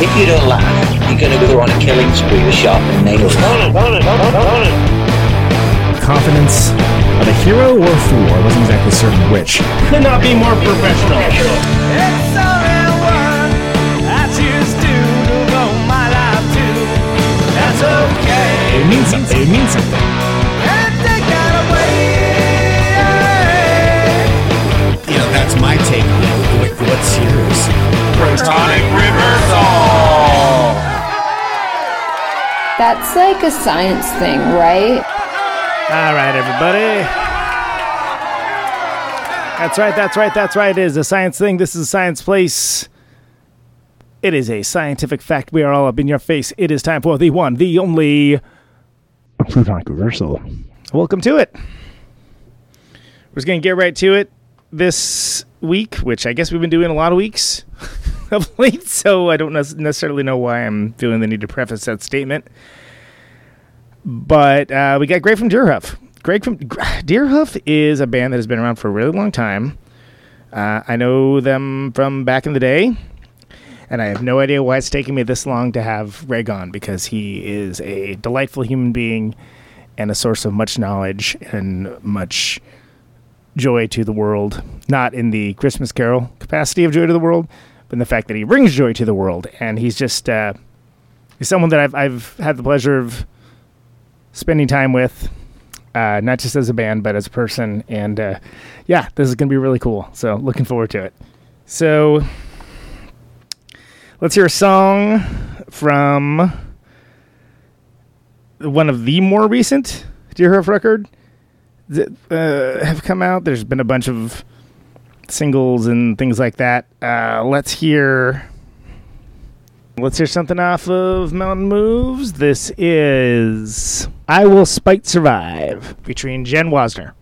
if you don't laugh, you're going to go on a killing spree with sharpened nails. Confidence of a hero or a fool. I wasn't exactly certain which. Could not be more professional. It means something. It means something. What's yours? Protonic reversal. That's like a science thing, right? All right, everybody. That's right, that's right, that's right. It is a science thing. This is a science place. It is a scientific fact. We are all up in your face. It is time for the one, the only Protonic Reversal. Welcome to it. We're just going to get right to it this week, which I guess we've been doing a lot of weeks of late, so I don't necessarily know why I'm feeling the need to preface that statement. But uh, we got Greg from Deerhoof. Greg from Deerhoof is a band that has been around for a really long time. Uh, I know them from back in the day, and I have no idea why it's taking me this long to have Greg on because he is a delightful human being and a source of much knowledge and much joy to the world. Not in the Christmas Carol capacity of joy to the world, but in the fact that he brings joy to the world. And he's just uh, he's someone that I've I've had the pleasure of spending time with, uh, not just as a band, but as a person. And uh, yeah, this is going to be really cool. So looking forward to it. So let's hear a song from one of the more recent Dear record that uh, have come out. There's been a bunch of singles and things like that. Uh, let's hear. Let's hear something off of Mountain Moves. This is I Will Spite Survive, featuring Jenn Wasner.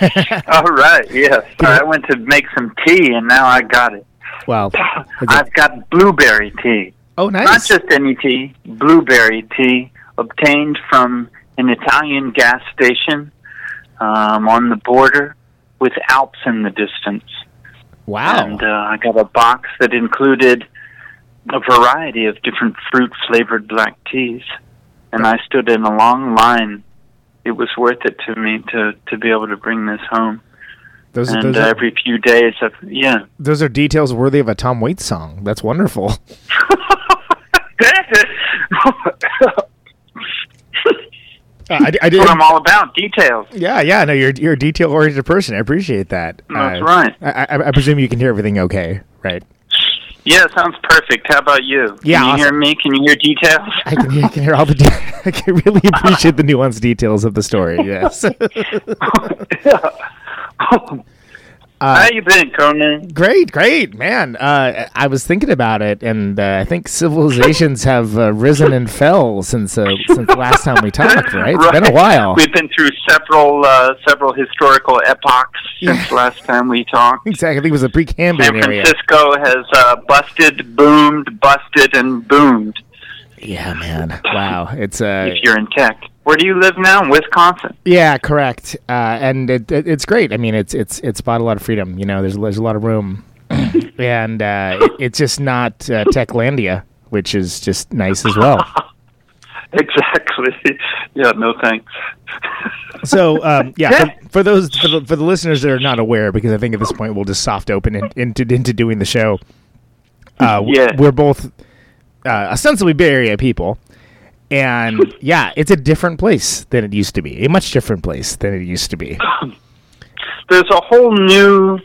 All right. Yes. I went to make some tea, and now I got it. Well, I've got blueberry tea. oh, nice. Not just any tea, blueberry tea obtained from an Italian gas station um, on the border with Alps in the distance. Wow. And uh, I got a box that included a variety of different fruit flavored black teas. And I stood in a long line. It was worth it to me to, to be able to bring this home. Those, and those, uh, are, every few days, I've, yeah. those are details worthy of a Tom Waits song. That's wonderful. Uh, I, I did. what I'm all about, details. Yeah, yeah. No, you're you're a detail oriented person. I appreciate that. That's Uh, right. I, I, I presume you can hear everything okay, right? Yeah, sounds perfect. How about you? Yeah, Can you hear me? Can you hear details? I can, hear- I can hear all the. De- I can really appreciate the nuanced details of the story. Yes. How you been, Conan? Great, great, man. Uh, I was thinking about it, and uh, I think civilizations have uh, risen and fell since uh, since the last time we talked. Right? It's been a while. We've been through several uh, several historical epochs since last time we talked. Exactly. I think it was the pre-Cambrian San Precambrian area. Francisco has uh, busted, boomed, busted, and boomed. Yeah, man. Wow. It's uh. If you're in tech, where do you live now? In Wisconsin. Yeah, correct. Uh, and it, it, it's great. I mean, it's it's it's about a lot of freedom. You know, there's there's a lot of room, and uh, it, it's just not uh, Techlandia, which is just nice as well. Exactly. yeah. No thanks. So um, yeah, for, for those for the, for the listeners that are not aware, because I think at this point we'll just soft open in, into into doing the show. Uh, Yeah. we're both uh, ostensibly Bay Area people, and yeah, it's a different place than it used to be. A much different place than it used to be. there's a whole new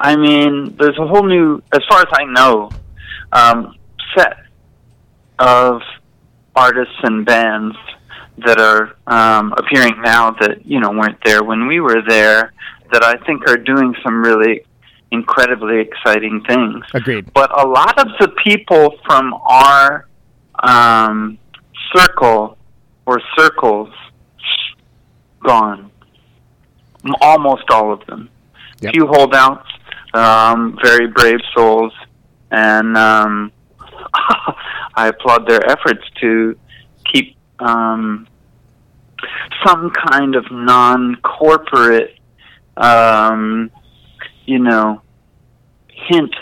i mean there's a whole new as far as i know um, set of artists and bands that are um, appearing now that you know weren't there when we were there that i think are doing some really incredibly exciting things Agreed. but a lot of the people from our um, circle or circles gone almost all of them. Yep. Few holdouts, um, very brave souls, and um, I applaud their efforts to keep um, some kind of non-corporate, um, you know, hint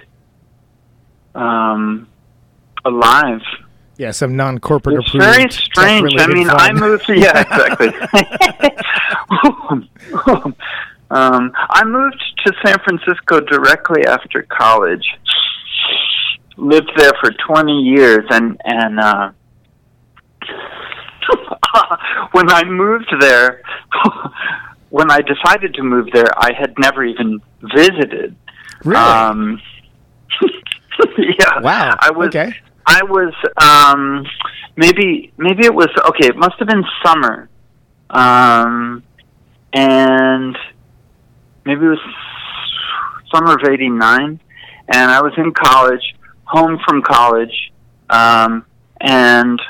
um, alive Yeah, some non-corporate it's approved. very strange. I mean, I moved. Yeah, exactly. um, I moved to San Francisco directly after college. Lived there for twenty years, and and uh, when I moved there, when I decided to move there, I had never even visited. Really? Um, yeah. Wow, I was. okay. I was um, maybe maybe it was okay. It must have been summer, um, and maybe it was summer of '89, and I was in college, home from college, um, and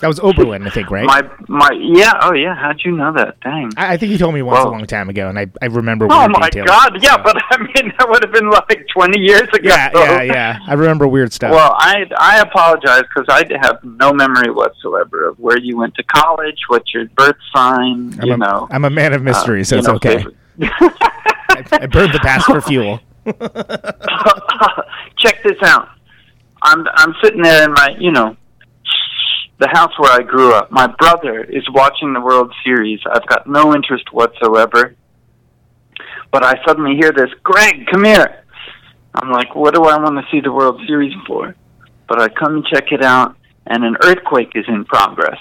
that was Oberlin, I think, right? my my yeah oh yeah how'd you know that? Dang. I, I think you told me once a long time ago, and I, I remember. Oh my details. God! Yeah, but I mean that would have been like twenty years ago. Yeah, yeah, yeah. I remember weird stuff. Well, I I apologize because I have no memory whatsoever of where you went to college, what's your birth sign, I'm you a, know. I'm a man of mystery, uh, so it's know, okay. I, I burned the past for fuel. Check this out. I'm I'm sitting there in my you know the house where I grew up. My brother is watching the World Series. I've got no interest whatsoever. But I suddenly hear this, Greg, come here. I'm like, what do I want to see the World Series for? But I come and check it out, and an earthquake is in progress.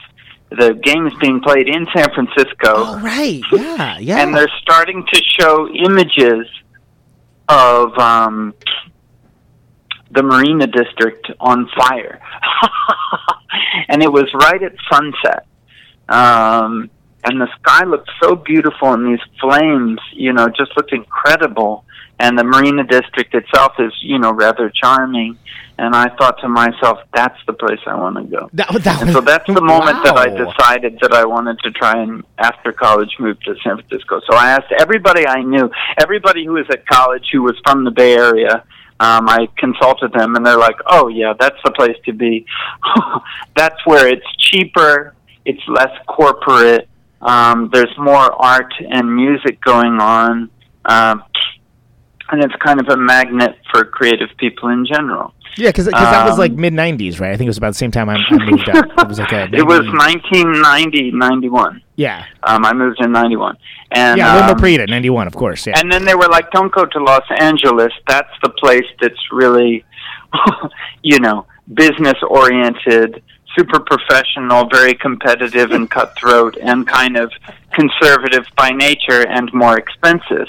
The game is being played in San Francisco Oh right, yeah, yeah. and they're starting to show images of um, the Marina District on fire, and it was right at sunset. Um, and the sky looked so beautiful, and these flames, you know, just looked incredible. and the Marina District itself is, you know, rather charming. And I thought to myself, that's the place I want to go. That, that And so that's the moment that I decided that I wanted to try and, after college, move to San Francisco. So I asked everybody I knew, everybody who was at college who was from the Bay Area. Um, I consulted them, and they're like, "Oh yeah, that's the place to be. that's where it's cheaper, it's less corporate, um, there's more art and music going on, um, and it's kind of a magnet for creative people in general." Yeah, because that was Um, like mid '90s, right? I think it was about the same time I, I moved out. It was like a It was 1990, 91. yeah, Um, I moved in '91, and yeah, Loma um, Prieta, '91, of course. Yeah, and then they were like, "Don't go to Los Angeles. That's the place that's really, you know, business oriented, super professional, very competitive and cutthroat, and kind of conservative by nature and more expensive."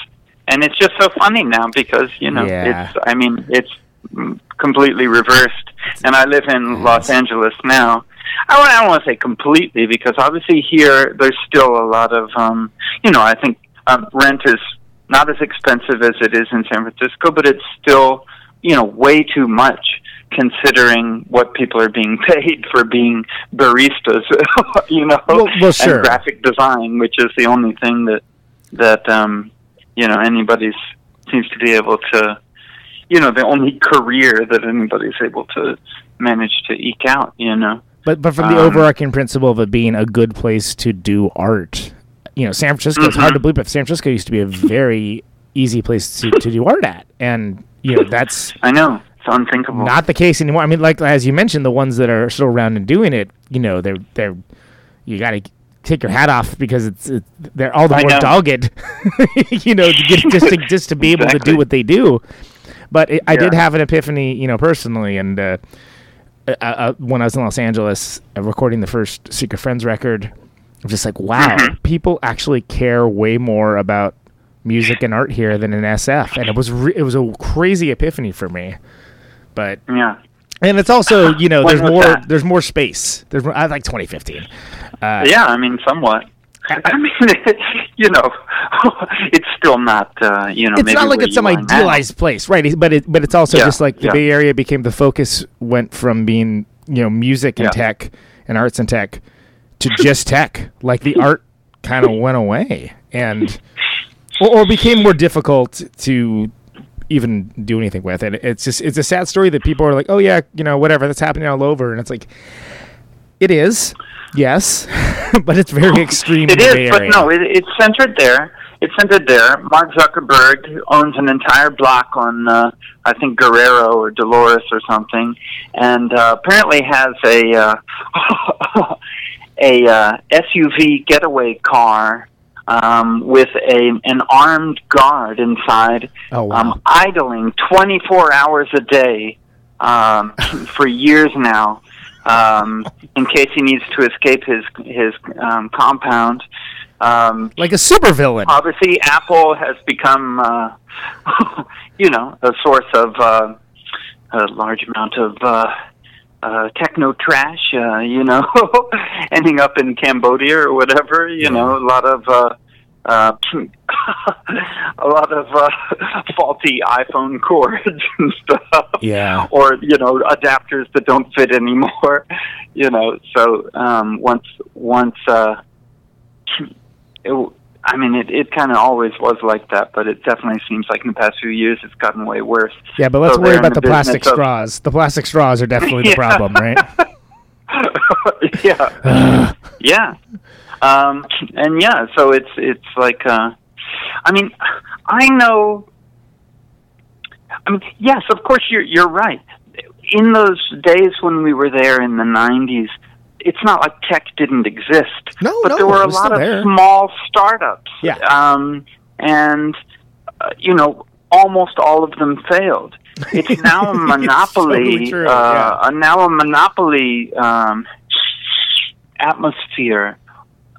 And it's just so funny now because you know Yeah. it's. I mean, it's mm, completely reversed, and I live in Los Angeles now. I don't, I don't want to say completely because obviously here there's still a lot of um, you know I think um, rent is not as expensive as it is in San Francisco, but it's still you know way too much considering what people are being paid for being baristas, you know, Well- well, sure. and graphic design, which is the only thing that that um, you know anybody's seems to be able to, you know, the only career that anybody's able to manage to eke out, you know. but but from the um, overarching principle of it being a good place to do art, you know, San Francisco. It's Mm-hmm. hard to believe, but San Francisco used to be a very easy place to, to do art at, and you know that's I know it's unthinkable. not the case anymore. I mean, like as you mentioned, the ones that are still around and doing it, you know, they're they're you got to take your hat off because it's, it's they're all the I more know. dogged, you know, to get, just to just to be able to do what they do. But it, I did have an epiphany, you know, personally, and uh, uh, uh, when I was in Los Angeles uh, recording the first Secret Friends record, I'm just like, wow, Mm-hmm. people actually care way more about music and art here than in SF, and it was re- it was a crazy epiphany for me. But yeah. and it's also you know there's more that? there's more space. There's more, I like 2015. Uh, Yeah, I mean, somewhat. I mean, you know, it's still not, uh, you know, It's not like it's some you are now. idealized place, right? But it but it's also Yeah, just like the yeah. Bay Area became the focus went from being you know music and Yeah. tech and arts and tech to just tech. Like the art kind of went away and or, or became more difficult to even do anything with it. It's just it's a sad story that people are like, oh yeah, you know, whatever that's happening all over, and it's like it is, yes, but it's very extreme. It is, but no, it, it's centered there. It's centered there. Mark Zuckerberg owns an entire block on, uh, I think Guerrero or Dolores or something, and uh, apparently has a uh, a uh, SUV getaway car um, with a an armed guard inside, Oh, wow. um, idling twenty four hours a day um, for years now. Um, in case he needs to escape his his um, compound, um, like a supervillain. obviously Apple has become, uh, you know, a source of uh, a large amount of uh, uh, techno trash. Uh, you know, ending up in Cambodia or whatever. You know, a lot of. Uh, uh, a lot of uh, faulty iPhone cords and stuff. Yeah. Or you know adapters that don't fit anymore. You know, so um, once once uh, it, I mean, it, it kind of always was like that, but it definitely seems like in the past few years it's gotten way worse. Yeah, but let's So worry about the, the plastic of- straws. The plastic straws are definitely the Yeah. problem, right? yeah, yeah, um, and yeah. So it's it's like, uh, I mean, I know. I mean, yes, of course you're you're right. In those days when we were there in the '90s, it's not like tech didn't exist. No, but no, there were a lot of there. small startups. Yeah. Um, and uh, you know, almost all of them failed. It's now a monopoly. totally uh, yeah. a- now a monopoly um, atmosphere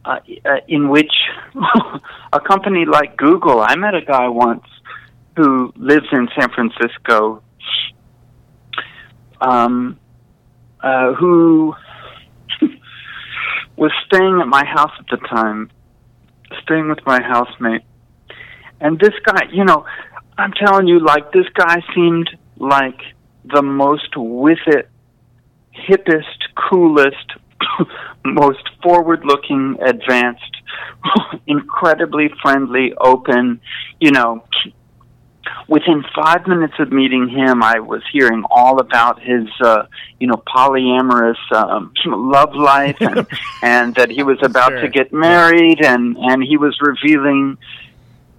uh, uh, in which a company like Google. I met a guy once who lives in San Francisco. Um, uh, who was staying at my house at the time, staying with my housemate. And this guy, you know, I'm telling you, like this guy seemed like the most with it, hippest, coolest, most forward-looking, advanced, incredibly friendly, open. You know, within five minutes of meeting him, I was hearing all about his, uh, you know, polyamorous um, love life, and, and that he was about Sure. to get married, and and he was revealing,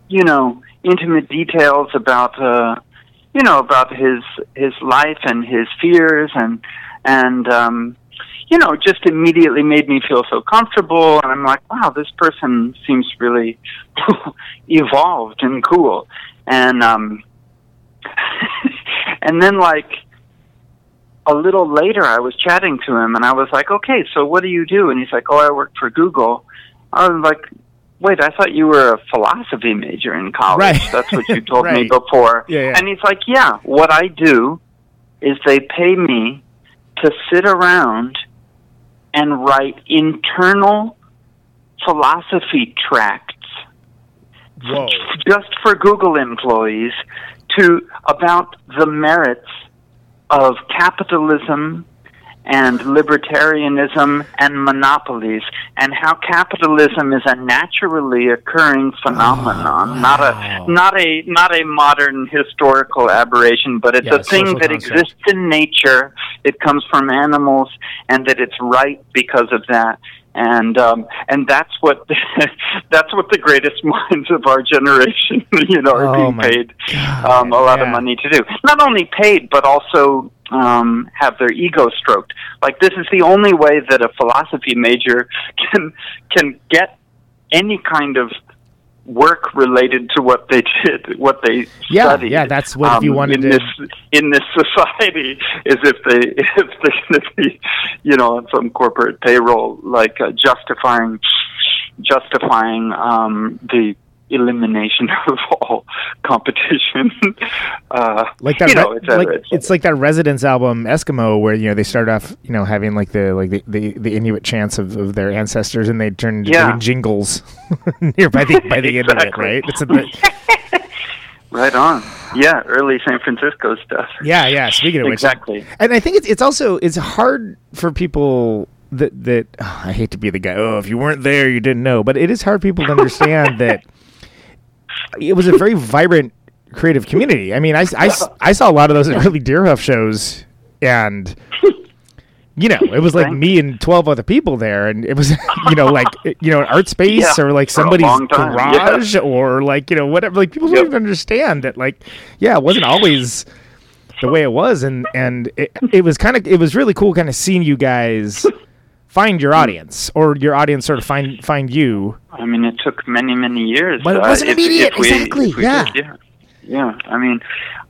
you know, intimate details about, uh, you know, about his his life and his fears, and and um, you know, it just immediately made me feel so comfortable, and I'm like, wow, this person seems really evolved and cool and um and then like a little later I was chatting to him and I was like, "Okay, so what do you do?" And he's like, "Oh, I work for Google." I was like, "Wait, I thought you were a philosophy major in college. Right. That's what you told me before." Yeah, yeah. And he's like, "Yeah, what I do is they pay me to sit around and write internal philosophy tracts Whoa. just for Google employees to about the merits of capitalism and libertarianism and monopolies and how capitalism is a naturally occurring phenomenon not wow. a not a not a modern historical aberration but it's Yeah, a thing that construct. exists in nature. It comes from animals and that it's right because of that. And um and that's what that's what the greatest minds of our generation you know are Oh, being paid God, um a lot of money to do. Not only paid but also um have their ego stroked like this is the only way that a philosophy major can can get any kind of work related to what they did, what they Yeah, studied. yeah, that's what if you um, wanted in to- this in this society is if they if they're going to be, you know, on some corporate payroll, like uh, justifying justifying um, the elimination of all competition. uh, like that you know, re- like, it's like that Residents album eskimo where you know they start off you know having like the like the, the, the inuit chants of, of their ancestors and they turn into Yeah. doing jingles near by the by the end of it right it's a, the, right on. Yeah, early San Francisco stuff. yeah yeah speaking of which Exactly. and i think it's it's also it's hard for people that that i hate to be the guy oh if you weren't there you didn't know but it is hard for people to understand that it was a very vibrant creative community. I mean I, I, I saw a lot of those early deerhoof shows and you know it was like me and 12 other people there and it was you know like you know an art space Yeah, or like somebody's time, yeah. garage or like you know whatever like people don't even understand that like yeah it wasn't always the way it was and and it, it was kind of it was really cool kind of seeing you guys find your audience or your audience sort of find find you I mean, it took many, many years. But it uh, wasn't if- immediate, if we- exactly, yeah. did, yeah. Yeah. I mean,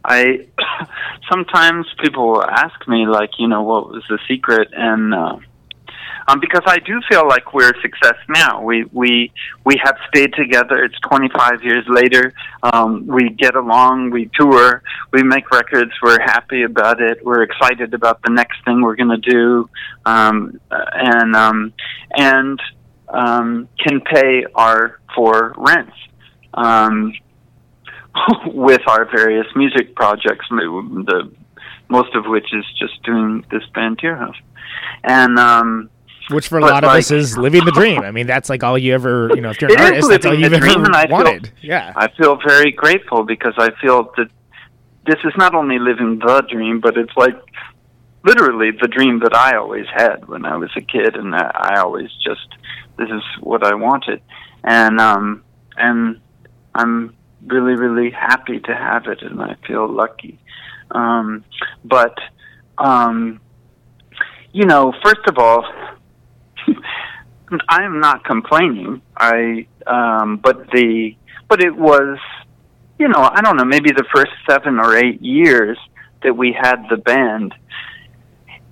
I sometimes people ask me, like, you know, what was the secret? And, uh, um, because I do feel like we're a success now. We we we have stayed together. It's 25 years later. Um, we get along. We tour. We make records. We're happy about it. We're excited about the next thing we're going to do, um, uh, and um, and um, can pay our for rents. Um, with our various music projects, the most of which is just doing this band Deerhoof. And um, which for a But, lot of us is living the dream i mean that's like all you ever you know if you're an It is artist that's all living you've the ever dream, and I feel- yeah I feel very grateful because I feel that this is not only living the dream, but it's like literally the dream that I always had when I was a kid, and I always just this is what I wanted, and um, and I'm really really happy to have it, and I feel lucky. Um, but um, you know, first of all, I am not complaining. I um, but the but it was you know I don't know maybe the first seven or eight years that we had the band.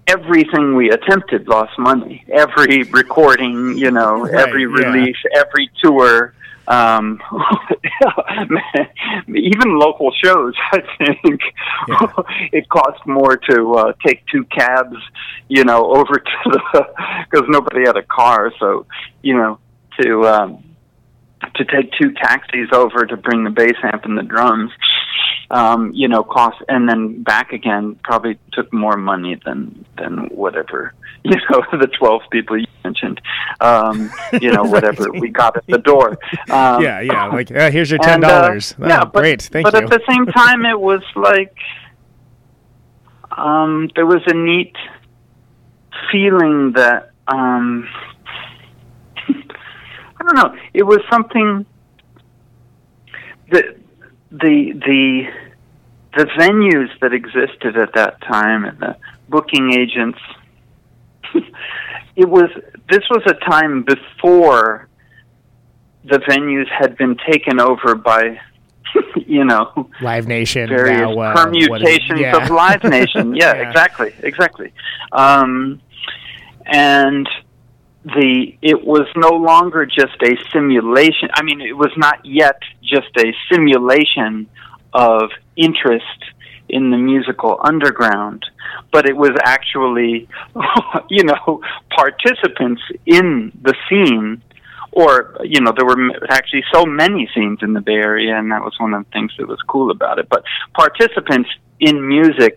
Everything we attempted lost money. Every recording, you know, Right, every yeah. release, every tour, um, even local shows. I think Yeah. it cost more to uh, take two cabs, you know, over to the because nobody had a car, so you know to um, to take two taxis over to bring the bass amp and the drums. Um, you know, cost, and then back again probably took more money than than whatever you know the twelve people you mentioned, um, you know, whatever we got at the door. Um, yeah, yeah. Like, uh, here's your ten and, uh, dollars. yeah, but, great. Thank but you. at the same time, it was like um, there was a neat feeling that um, I don't know. It was something that the the the venues that existed at that time and the booking agents. it was this was a time before the venues had been taken over by you know Live Nation. various now, uh, is- permutations yeah. of Live Nation. Yeah, Yeah. exactly, exactly. Um, and the it was no longer just a simulation. I mean, it was not yet just a simulation of interest in the musical underground, but it was actually, you know, participants in the scene or you know there were actually so many scenes in the Bay Area, and that was one of the things that was cool about it. But participants in music,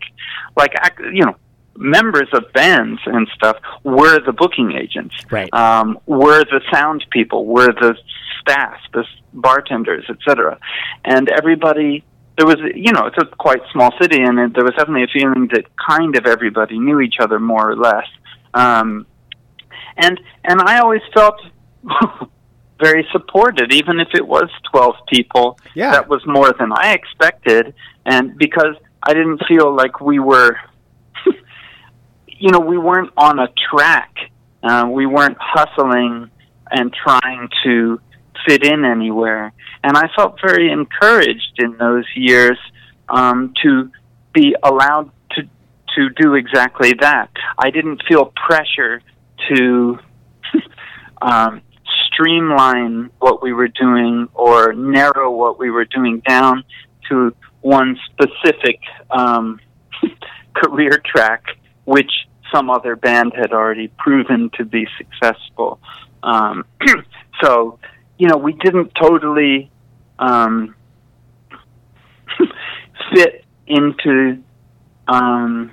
like you know, members of bands and stuff, were the booking agents, Right. Um, were the sound people, were the staff, the bartenders, etc. And everybody. There was, you know, it's a quite small city, and it, there was definitely a feeling that kind of everybody knew each other more or less. Um, and and I always felt very supported, even if it was twelve people. Yeah. That was more than I expected, and because I didn't feel like we were, you know, we weren't on a track. Uh, we weren't hustling and trying to fit in anywhere. And I felt very encouraged in those years um, to be allowed to to do exactly that. I didn't feel pressure to um, streamline what we were doing or narrow what we were doing down to one specific um, career track, which some other band had already proven to be successful. Um, so, you know, we didn't totally um, fit into. Um,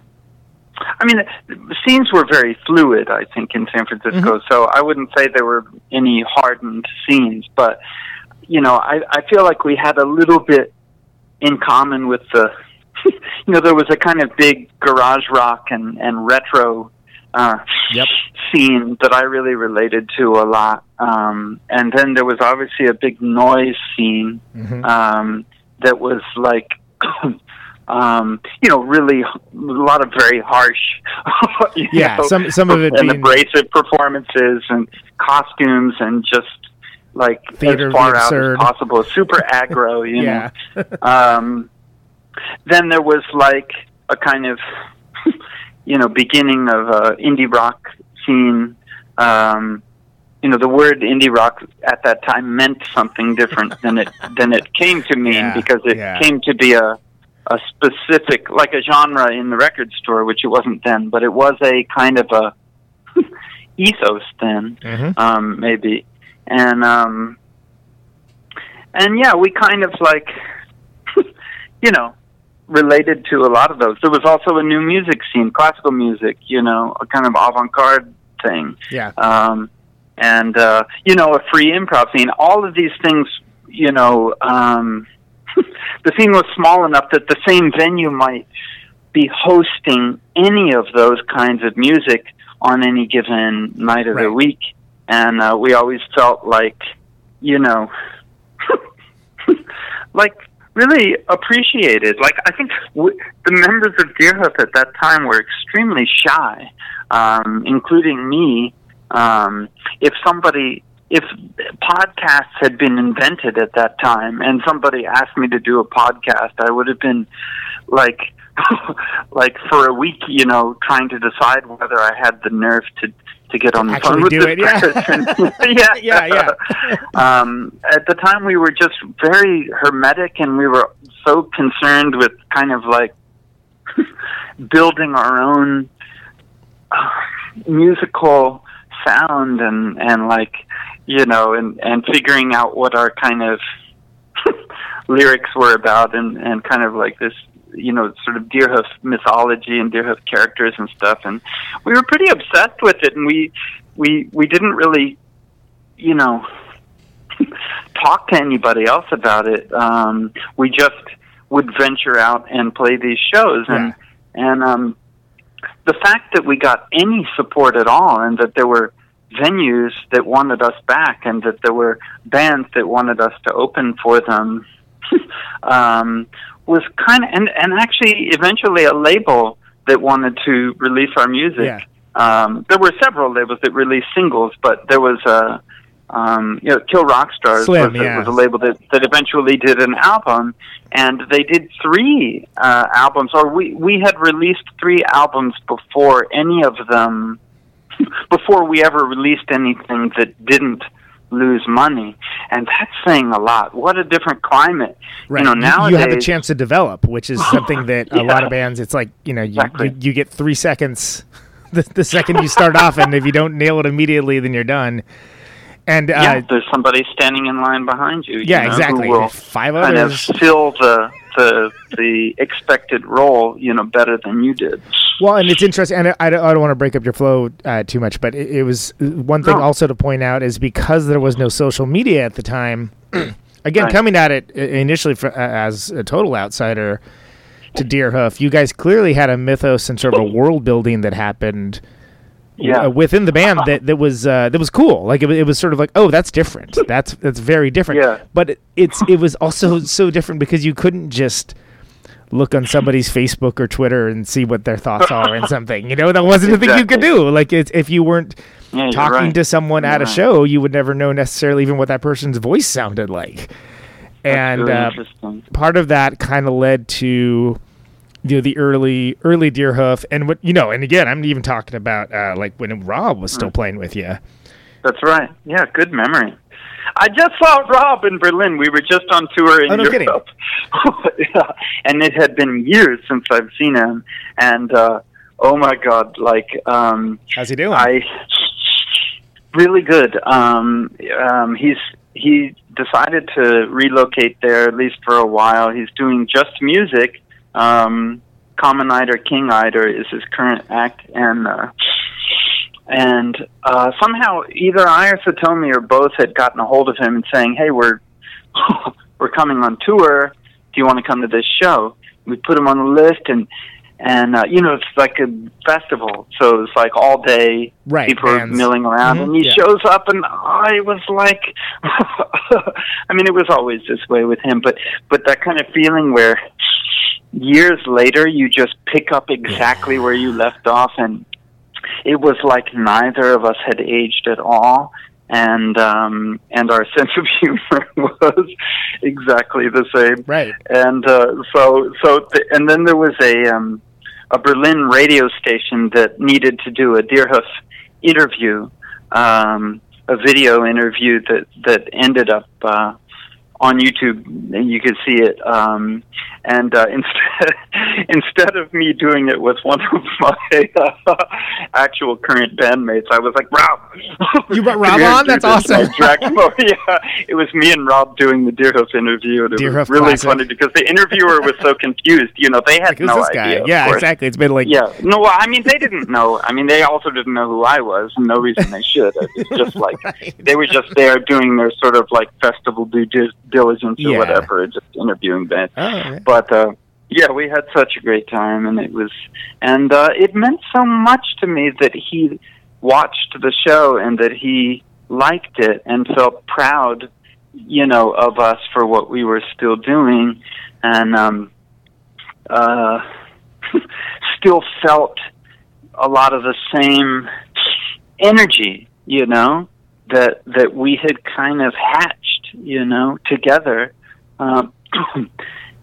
I mean, the scenes were very fluid. I think in San Francisco, so I wouldn't say there were any hardened scenes, but you know, I I feel like we had a little bit in common with the. you know, there was a kind of big garage rock and and retro uh, Yep. scene that I really related to a lot. Um, and then there was obviously a big noise scene Mhm. um, that was like, um, you know, really a lot of very harsh, Yeah, know, some- some of it and being- abrasive performances and costumes and just like Theater as far out absurd. as possible, super aggro, you Yeah. know. Um, then there was like a kind of, you know, beginning of a indie rock scene. Um, you know, the word indie rock at that time meant something different than it than it came to mean Yeah, because it yeah. came to be a a specific like a genre in the record store, which it wasn't then, but it was a kind of a ethos then Mhm. um, maybe, and um, and yeah, we kind of like, you know, related to a lot of those. There was also a new music scene, classical music, you know, a kind of avant-garde thing, Yeah. um, and uh, you know, a free improv scene. All of these things, you know, um, the scene was small enough that the same venue might be hosting any of those kinds of music on any given night of the week, and uh, we always felt like, you know, like really appreciated. Like I think w- the members of Deerhoof at that time were extremely shy, um, including me. Um, if somebody, if podcasts had been invented at that time, and somebody asked me to do a podcast, I would have been like, like for a week, you know, trying to decide whether I had the nerve to to get on the Actually phone with this it, yeah. person. yeah, Yeah, yeah. um, at the time, we were just very hermetic, and we were so concerned with kind of like building our own uh, musical sound and and like you know and and figuring out what our kind of lyrics were about, and and kind of like this, you know, sort of Deerhoof mythology and Deerhoof characters and stuff. And we were pretty obsessed with it, and we we we didn't really, you know, talk to anybody else about it. Um, we just would venture out and play these shows, and and um, the fact that we got any support at all, and that there were venues that wanted us back, and that there were bands that wanted us to open for them, um, was kind of, and and actually eventually a label that wanted to release our music. Yeah. Um, there were several labels that released singles, but there was a um, you know, Kill Rock Stars Slim, was, a, yeah. was a label that, that eventually did an album, and they did three uh, albums, or we we had released three albums before any of them, before we ever released anything that didn't lose money, and that's saying a lot. What a different climate, Right. you know. Nowadays, you have a chance to develop, which is something that a lot of bands. It's like you know, you, Exactly. you, you get three seconds. The, the second you start off, and if you don't nail it immediately, then you're done. And uh, yeah, there's somebody standing in line behind you. yeah, you know, exactly. Five kind of fill the the the expected role, you know, better than you did. Well, and it's interesting, and I, I don't, don't want to break up your flow uh, too much, but it, it was one thing No. also to point out is because there was no social media at the time. again, Right. coming at it initially for, uh, as a total outsider to Deerhoof, you guys clearly had a mythos and sort of a world building that happened. Yeah. uh, within the band that that was uh, that was cool. Like it, it was sort of like, oh, that's different. That's that's very different. Yeah. But it, it's it was also so different because you couldn't just look on somebody's Facebook or Twitter and see what their thoughts are and something. You know, that wasn't a thing you could do. Like it's, if you weren't Yeah, talking right. to someone at a You're right. show, you would never know necessarily even what that person's voice sounded like. and uh, part of that kind of led to you know the early early Deerhoof and what you know and again I'm even talking about uh, like when Rob was Hmm. still playing with you That's right. Yeah, good memory. I just saw Rob in Berlin. We were just on tour in Oh, no. Europe. yeah. And it had been years since I've seen him. And uh oh my god, like um how's he doing I really good. Um um he's he decided to relocate there at least for a while. He's doing just music. Um Common Eider King Eider is his current act and uh and uh, somehow either I or Satomi or both had gotten a hold of him and saying, "Hey, we're we're coming on tour. Do you want to come to this show?" We put him on the list, and and uh, you know it's like a festival, so it's like all day. Right, people are milling around, Mhm, and he yeah. shows up, and I was like, I mean, it was always this way with him, but but that kind of feeling where years later you just pick up exactly where you left off and it was like neither of us had aged at all and um and our sense of humor was exactly the same. Right. And uh so so th- and then there was a um a Berlin radio station that needed to do a Deerhoof interview um a video interview that that ended up uh on YouTube, and you could see it. Um, and uh, instead, instead of me doing it with one of my uh, actual current bandmates, I was like, "Rob, You brought Rob on? That's awesome. Dragged yeah, it was me and Rob doing the Deerhoof interview, and it Deerhoof was really classic. funny because the interviewer was so confused. You know, they had like no this idea. guy yeah exactly it's been like Yeah, no, well, I mean, they didn't know. I mean, they also didn't know who I was, no reason they should. It's just like they were just there doing their sort of like festival due diligence or Yeah. whatever, just interviewing bands. oh, yeah. But uh, yeah, we had such a great time, and it was, and uh, it meant so much to me that he watched the show and that he liked it and felt proud, you know, of us for what we were still doing, and um, uh, still felt a lot of the same energy, you know, that that we had kind of hatched, you know, together. Um,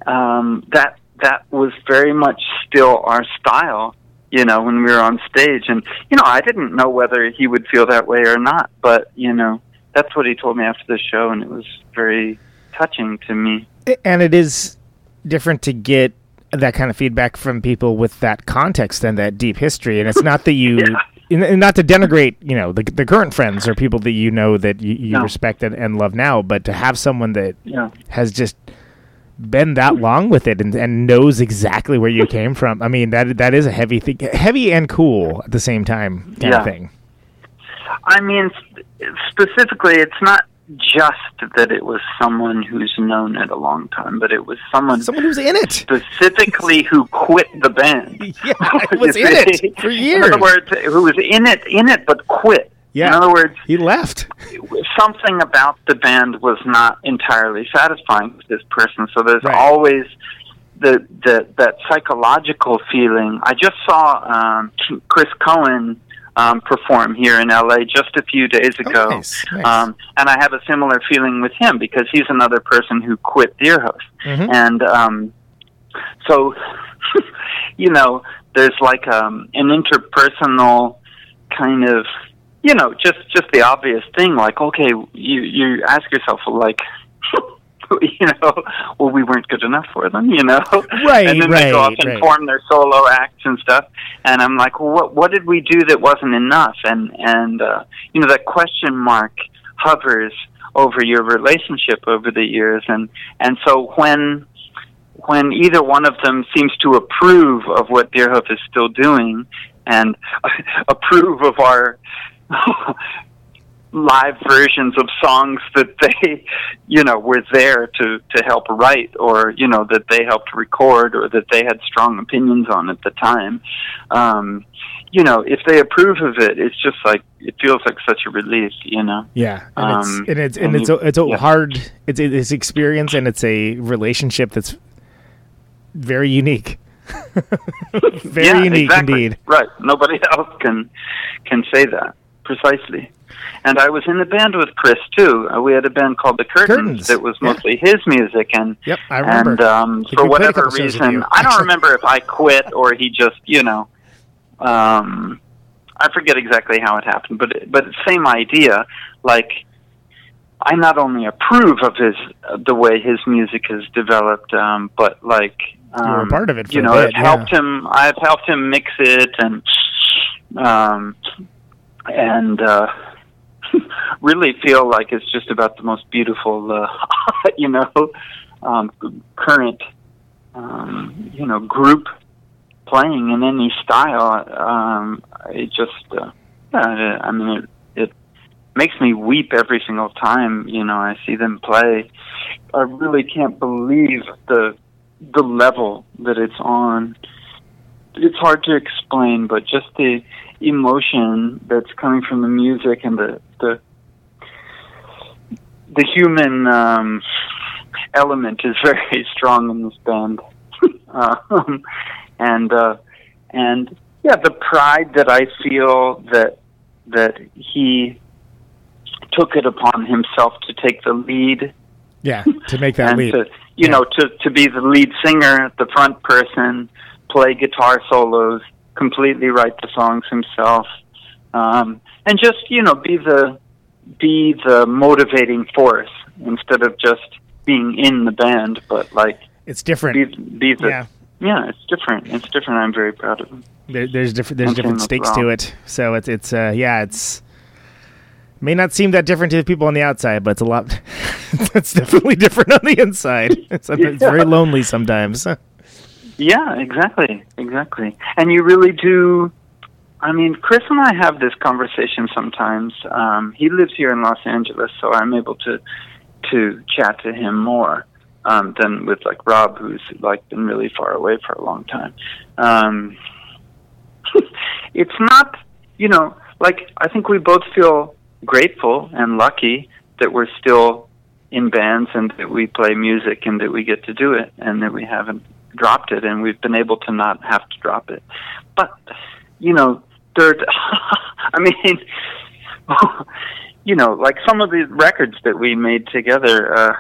um, that that was very much still our style, you know, when we were on stage. And you know, I didn't know whether he would feel that way or not, but you know, that's what he told me after the show, and it was very touching to me. and it is different to get that kind of feedback from people with that context and that deep history and it's not that you Yeah. and- not to denigrate you know the, the current friends or people that you know that you, you No. respect and, and love now but to have someone that Yeah. has just been that long with it and, and knows exactly where you came from. I mean, that that is a heavy thing, heavy and cool at the same time kind Yeah. of thing. I mean, specifically, it's not just that it was someone who's known it a long time, but it was someone Someone who's in it. specifically who quit the band. Yeah, was in it for In other words, who was in it, in it, but quit. Yeah. In other words, He left. something about the band was not entirely satisfying to this person. So there's Right. always the, the that psychological feeling. I just saw um, Chris Cohen um, perform here in LA just a few days ago, nice, nice. Um, and I have a similar feeling with him because he's another person who quit Deerhoof, Mhm. and um, so you know there's like um, an interpersonal kind of you know just just the obvious thing like okay you you ask yourself well, like you know well we weren't good enough for them you know Right, and then they go off and right. form their solo acts and stuff and i'm like well, what what did we do that wasn't enough and and uh you know that question mark hovers over your relationship over the years and and so when when either one of them seems to approve of what Deerhoof is still doing and approve of our live versions of songs that they, you know, were there to to help write, or you know that they helped record, or that they had strong opinions on at the time. Um, you know, if they approve of it, it's just like it feels like such a relief. You know. Yeah, and Um, it's and it's and, and it's you- a, it's a yeah. hard it's it's experience and it's a relationship that's very unique. very yeah, unique exactly. indeed. Right. Nobody else can can say that precisely. And I was in the band with Chris too. Uh, we had a band called the Curtains, Curtains, that was yeah. mostly his music, and Yep, I remember. and um, for we played a whatever couple shows with reason, I don't remember if I quit or he just, you know, um, I forget exactly how it happened, but it, but same idea. Like, I not only approve of his uh, the way his music has developed, um, but like um, were part of it you know, bit, I've yeah. helped him. I've helped him mix it and um, and uh, really feel like it's just about the most beautiful, uh, you know, um, current, um, you know, group playing in any style. Um, it just, uh, yeah, I mean, it, it makes me weep every single time. You know, I see them play. I really can't believe the the level that it's on. It's hard to explain, but just the emotion that's coming from the music and the the the human um, element is very strong in this band, um, and uh, and yeah, the pride that I feel that that he took it upon himself to take the lead. Yeah, to make that and to you know to to be the lead singer, the front person, play guitar solos, completely write the songs himself, um, and just you know be the be the motivating force instead of just being in the band, but like It's different. be be the Yeah. yeah. it's different. It's different. I'm very proud of him. There, there's different there's different stakes to it. So it's it's uh yeah, it's may not seem that different to the people on the outside, but it's a lot it's definitely different on the inside. It's, it's very lonely sometimes. Yeah, exactly, exactly. And you really do. I mean, Chris and I have this conversation sometimes. Um, he lives here in Los Angeles, so I'm able to to chat to him more um, than with like Rob, who's like been really far away for a long time. Um, it's not, you know, like I think we both feel grateful and lucky that we're still in bands and that we play music and that we get to do it and that we haven't dropped it and we've been able to not have to drop it. But you know, there I mean you know, like some of the records that we made together uh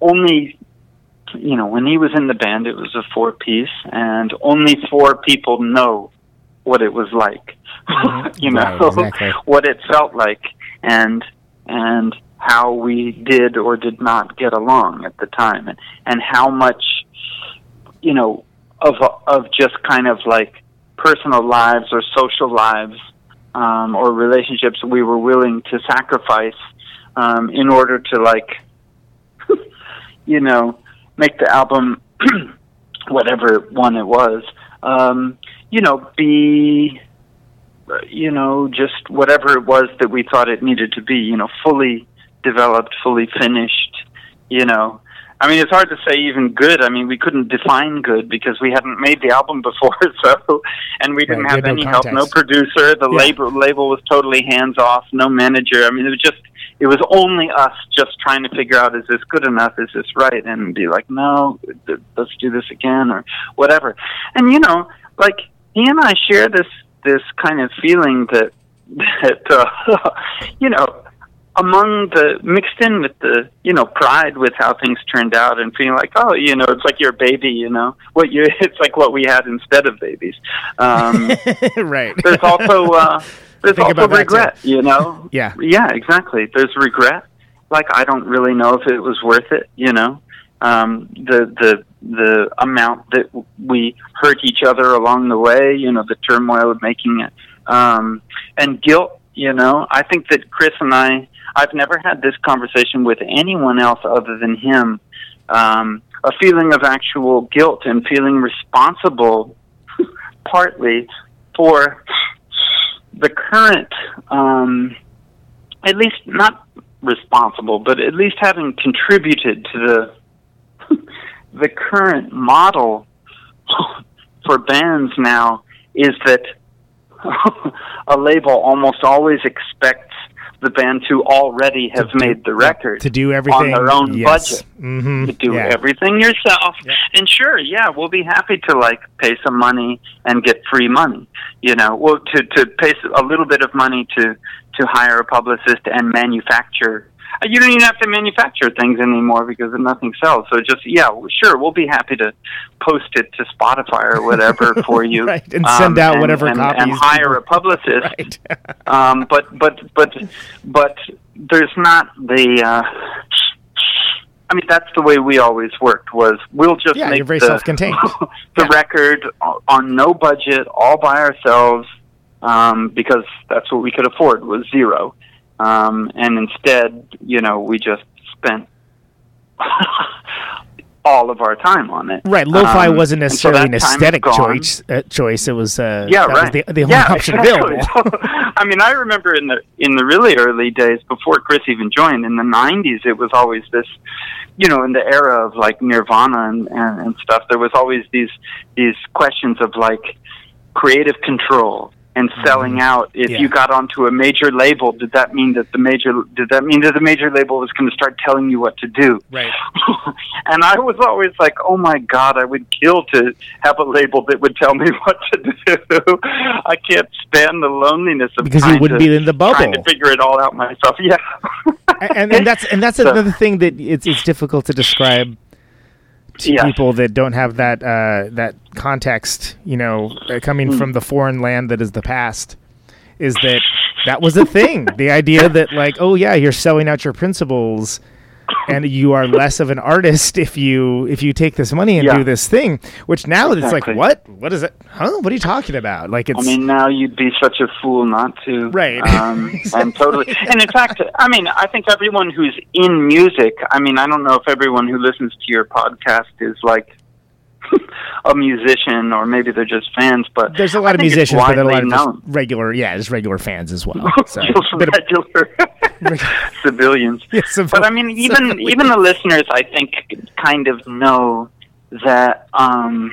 only you know, when he was in the band it was a four piece and only four people know what it was like. you know, Right, exactly. what it felt like and and how we did or did not get along at the time and and how much you know of of just kind of like personal lives or social lives um or relationships we were willing to sacrifice um in order to like you know make the album, whatever one it was, um, you know, be, you know, just whatever it was that we thought it needed to be, you know, fully developed, fully finished, you know. I mean, it's hard to say even good. I mean, we couldn't define good because we hadn't made the album before, so and we didn't Right, have we had no any help, no producer. The Yeah. label label was totally hands off, no manager. I mean, it was just it was only us just trying to figure out is this good enough, is this right, and be like, no, th- let's do this again or whatever. And you know, like he and I share this this kind of feeling that that uh, you know among the mixed in with the you know pride with how things turned out and feeling like oh you know it's like your baby you know? What you it's like what we had instead of babies. Um right. there's also uh there's Think also regret you know? Yeah. yeah exactly. There's regret. Like i don't really know if it was worth it you know? Um the the the amount that we hurt each other along the way you know the turmoil of making it. Um and guilt you know? I think that chris and i i've never had this conversation with anyone else other than him. Um a feeling of actual guilt and feeling responsible partly for the current um at least not responsible but at least having contributed to the the current model for bands now is that a label almost always expects the band to already have To made the record to do everything on their own yes. budget hmm to do yeah. everything yourself. And sure, yeah, we'll be happy to like pay some money and get free money. You know, well, to to pay s- a little bit of money to to hire a publicist and manufacture. You don't even have to manufacture things anymore because nothing sells. So just yeah, sure, we'll be happy to post it to Spotify or whatever for you, Right, and send out whatever and, and copies hire people- a publicist Right. um, but but but but there's not the. Uh, I mean, that's the way we always worked. Was we'll just Yeah, make very the, self-contained. the Yeah. record on no budget, all by ourselves, um, because that's what we could afford was zero. Um, and instead, you know, we just spent all of our time on it. Right, lo-fi Um, wasn't and so necessarily an that time is aesthetic choice. Uh, choice. It was uh, Yeah, right. was the, the only yeah, option exactly. available. I mean, I remember in the in the really early days before Chris even joined in the '90s, it was always this, you know, in the era of like Nirvana and, and, and stuff. There was always these these questions of like creative control and selling out. If Mm-hmm. Yeah. you got onto a major label, did that mean that the major did that mean that the major label was going to start telling you what to do? right. and I was always like, "Oh my God, I would kill to have a label that would tell me what to do." I can't stand the loneliness of Because you wouldn't to, be in the trying to figure it all out myself. Yeah, and, and that's and that's So- another thing that it's it's difficult to describe to Yeah. people that don't have that uh, that context. You know, uh, coming Hmm. from the foreign land that is the past, is that that was a thing. the idea that like, oh yeah, you're selling out your principles. And you are less of an artist if you if you take this money and Yeah. do this thing. Which now it's like, what? What is it? Huh? What are you talking about? Like it's I mean, now you'd be such a fool not to. Right. Um, and totally. And in fact, I mean, I think everyone who's in music. I mean, I don't know if everyone who listens to your podcast is like a musician or maybe they're just fans. But there's a lot of musicians, but a lot of known. regular, yeah, just regular fans as well. So, just regular civilians. Yeah, civil- but I mean, even civilians. even the listeners, I think, kind of know that. um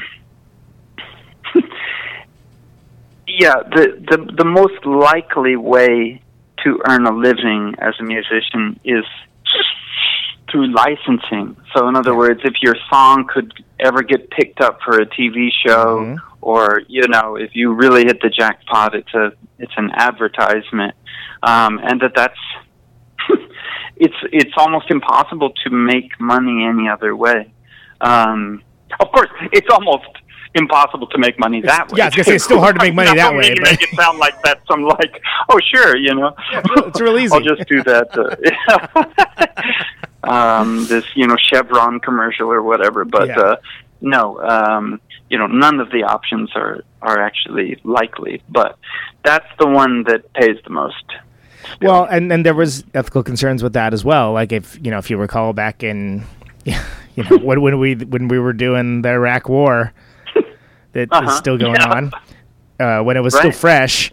Yeah, the, the the most likely way to earn a living as a musician is through licensing. So, in other words, if your song could ever get picked up for a TV show, Mhm. or you know, if you really hit the jackpot, it's a it's an advertisement, um, and that that's it's it's almost impossible to make money any other way. Um, of course, it's almost impossible to make money that way. yeah, I was gonna say, it's still hard to make money that way, but- Make it sound like that. Some like, oh sure, you know, it's real easy. I'll just do that. Uh, um, this you know Chevron commercial or whatever, but Yeah. uh, no, um, you know, none of the options are are actually likely. But that's the one that pays the most. Well, and and there was ethical concerns with that as well. Like if you know, if you recall back in, you you know, when when we when we were doing the Iraq War, that is Uh-huh. still going Yeah. on. Uh, when it was still fresh,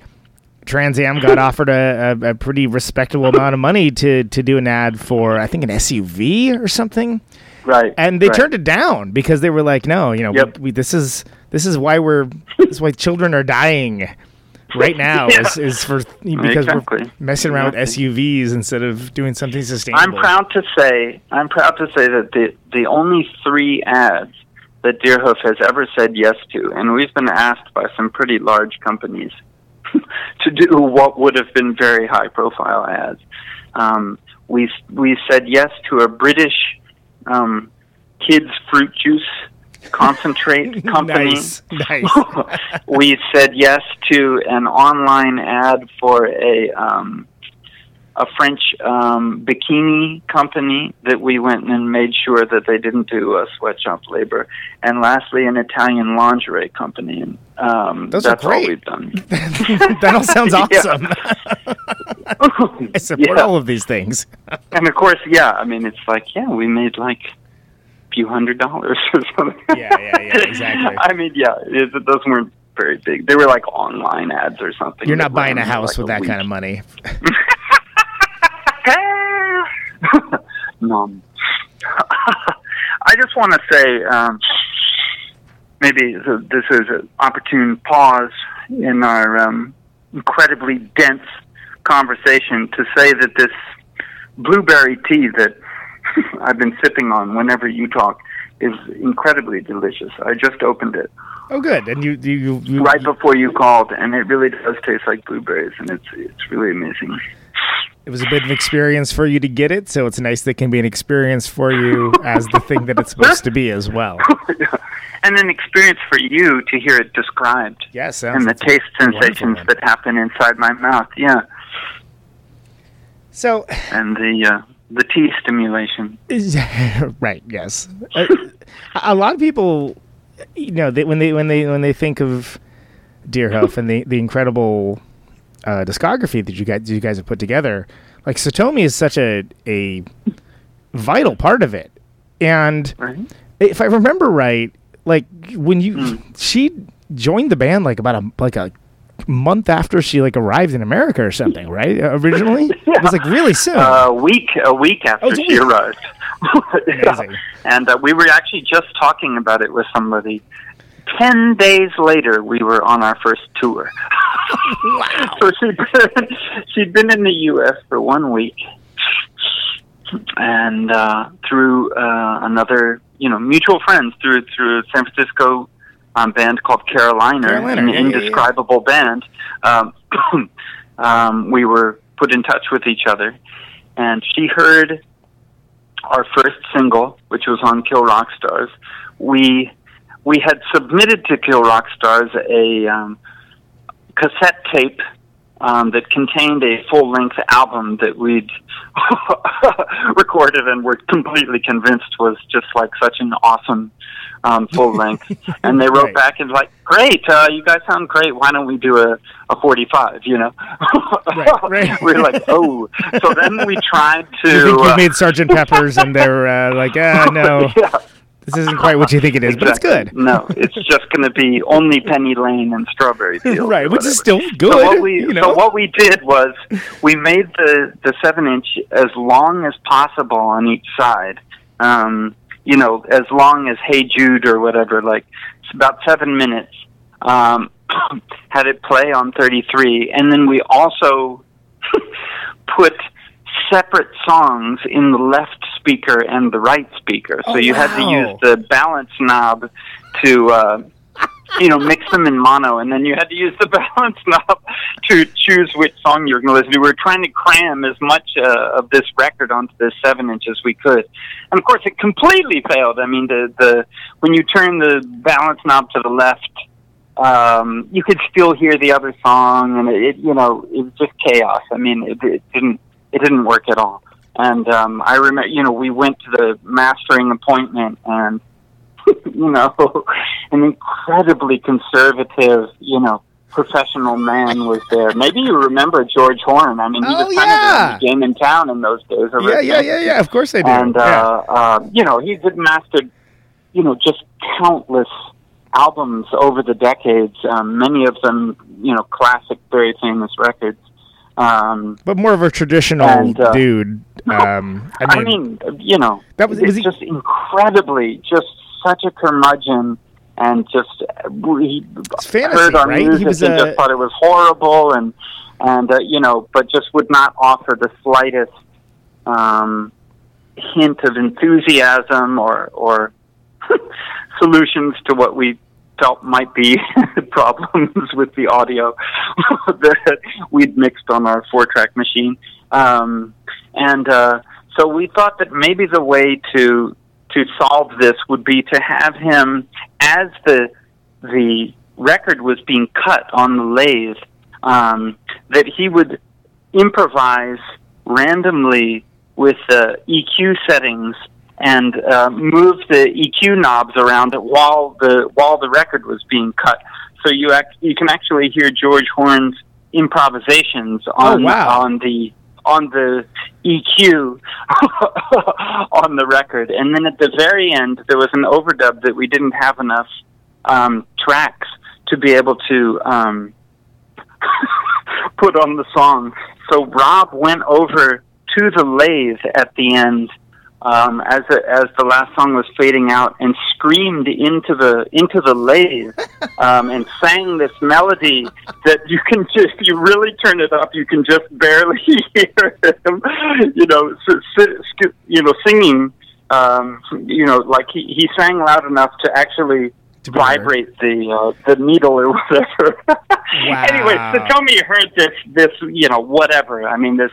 Trans Am got offered a, a, a pretty respectable amount of money to to do an ad for I think an SUV or something, Right. and they right. turned it down because they were like, no, you know, Yep. we, we, this is this is why we're this is why children are dying right now Yeah. is, is for because we're messing around Exactly. with SUVs instead of doing something sustainable. I'm proud to say I'm proud to say that the the only three ads that Deerhoof has ever said yes to, and we've been asked by some pretty large companies to do what would have been very high profile ads. Um, we we said yes to a British um, kids fruit juice concentrate company. Nice, nice. we said yes to an online ad for a um, a French um, bikini company that we went and made sure that they didn't do uh, sweatshop labor, and lastly, an Italian lingerie company. And um, Those are that's all great. we've done. that all sounds awesome. I support Yeah. all of these things. and of course, yeah, I mean, it's like, yeah, we made like a few hundred dollars or something. Yeah, yeah, yeah, exactly. I mean, yeah, it, those weren't very big. They were like online ads or something. You're not buying a house like, with that week. kind of money. no. I just want to say, um, maybe this is an opportune pause in our um, incredibly dense conversation to say that this blueberry tea that I've been sipping on whenever you talk is incredibly delicious. I just opened it Oh, good. And you, you, you, you right before you called, and it really does taste like blueberries, and it's it's really amazing. It was a bit of an experience for you to get it, so it's nice that it can be an experience for you as the thing that it's supposed to be as well. and an experience for you to hear it described Yes, and the taste sensations that happen inside my mouth. Yeah, So, and the uh, the tea stimulation. right, yes. A, a lot of people, you know, they, when they when they when they think of Deerhoof and the the incredible uh, discography that you guys you guys have put together, like Satomi is such a a vital part of it. And Right. if I remember right, like when you Hmm. she joined the band like about a like a month after she like arrived in America or something, right? Uh, Originally, it was like really soon. A week a week after Oh, it's a she arrived. Yeah. And uh, we were actually just talking about it with somebody. Ten days later, we were on our first tour. wow. so she'd been, she'd been in the U.S. for one week, and uh, through uh, another, you know, mutual friends through through a San Francisco um, band called Caroliner, Caroliner, an yeah, yeah, yeah. indescribable band. Um, um, we were put in touch with each other, and she heard our first single, which was on Kill Rock Stars. We we had submitted to Kill Rock Stars a um, cassette tape um, that contained a full length album that we'd recorded and were completely convinced was just like such an awesome um, full length. and they wrote Right. back and like, "Great, uh, you guys sound great. Why don't we do a a 45?" You know, Right, right. we we're like, "Oh." So then we tried to. You think uh, made Sergeant Peppers and they're uh, like, ah, no, yeah. This isn't quite what you think it is, but it's good. No, it's just going to be only Penny Lane and Strawberry Fields. Right, which is still good, So what we you know? so what we did was we made the the seven inch as long as possible on each side. Um, you know, as long as Hey Jude or whatever. Like it's about seven minutes. Um, had it play on thirty three, and then we also put separate songs in the left speaker and the right speaker. So Oh, you had to use the balance knob to uh, you know mix them in mono, and then you had to use the balance knob to choose which song you're going to listen to. We were trying to cram as much uh, of this record onto this seven inch as we could, and of course it completely failed. I mean, the the when you turn the balance knob to the left. Um, you could still hear the other song, and it, it you know it was just chaos. I mean, it, it didn't it didn't work at all. And um, I remember, you know, we went to the mastering appointment, and you know, an incredibly conservative, you know, professional man was there. Maybe you remember George Horn. I mean, he Oh, was kind yeah. of the game in town in those days. Yeah, yeah, yeah, yeah. Of course I do. and yeah. uh, uh, you know he's mastered you know just countless albums over the decades um, many of them you know classic very famous records um, but more of a traditional and, uh, dude. Um, I I mean, mean, you know That was- was he- just incredibly just such a curmudgeon and just uh, he It's fantasy, heard our right? He music was and a- just thought it was horrible and and uh, you know but just would not offer the slightest um, hint of enthusiasm or or solutions to what we felt might be problems with the audio that we'd mixed on our four track machine. Um, and uh, so we thought that maybe the way to to solve this would be to have him as the the record was being cut on the lathe um, that he would improvise randomly with the EQ settings and uh, move the EQ knobs around it while the while the record was being cut. So you act, you can actually hear George Horn's improvisations on wow. on the on the EQ on the record, and then at the very end there was an overdub that we didn't have enough um, tracks to be able to um, put on the song. So Rob went over to the lathe at the end um, as the, as the last song was fading out and screamed into the into the lathe um, and sang this melody that you can just you really turn it up you can just barely hear him you know s- s- s- you know singing um, you know like he, he sang loud enough to actually vibrate the uh, the needle or whatever. anyway, so tell me you heard this this you know whatever. I mean this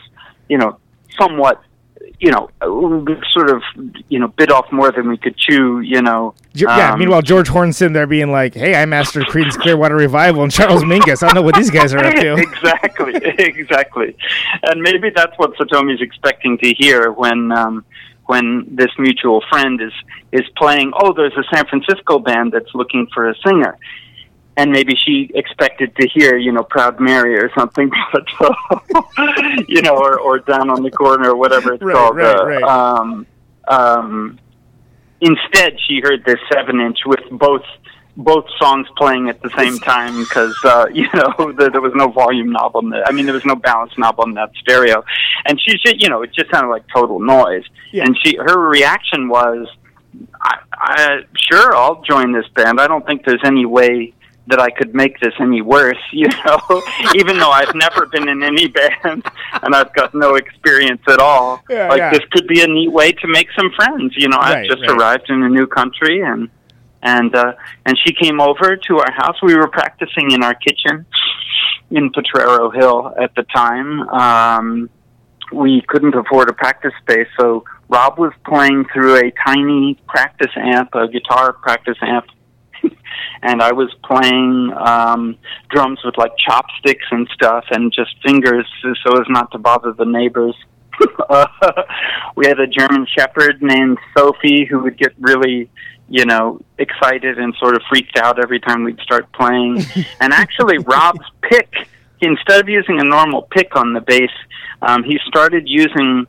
you know somewhat you know sort of you know bit off more than we could chew. You know. Yeah. um, Meanwhile, George Horn's sitting there being like, "Hey, I mastered Creedence Clearwater Revival and Charles Mingus. I don't know what these guys are up to." exactly, exactly. And maybe that's what Satomi's expecting to hear when um, when this mutual friend is is playing. Oh, there's a San Francisco band that's looking for a singer. And maybe she expected to hear, you know, "Proud Mary" or something, but you know, or, or "Down on the Corner" or whatever it's Right, called. right, uh, right. Um, um, instead, she heard this seven-inch with both both songs playing at the same time because uh, you know there, there was no volume knob on the. I mean, there was no balance knob on that stereo, and she just you know it just sounded like total noise. Yeah. And she her reaction was, I, I sure I'll join this band. I don't think there's any way that I could make this any worse, you know, even though I've never been in any band and I've got no experience at all. Yeah, like yeah. this could be a neat way to make some friends, you know. I've just right. arrived in a new country and and uh and she came over to our house. We were practicing in our kitchen in Potrero Hill at the time. Um we couldn't afford a practice space, so Rob was playing through a tiny practice amp, a guitar practice amp, and I was playing um, drums with like chopsticks and stuff, and just fingers so as not to bother the neighbors. uh, we had a German Shepherd named Sophie who would get really, you know, excited and sort of freaked out every time we'd start playing. and actually, Rob's pick, instead of using a normal pick on the bass, um, he started using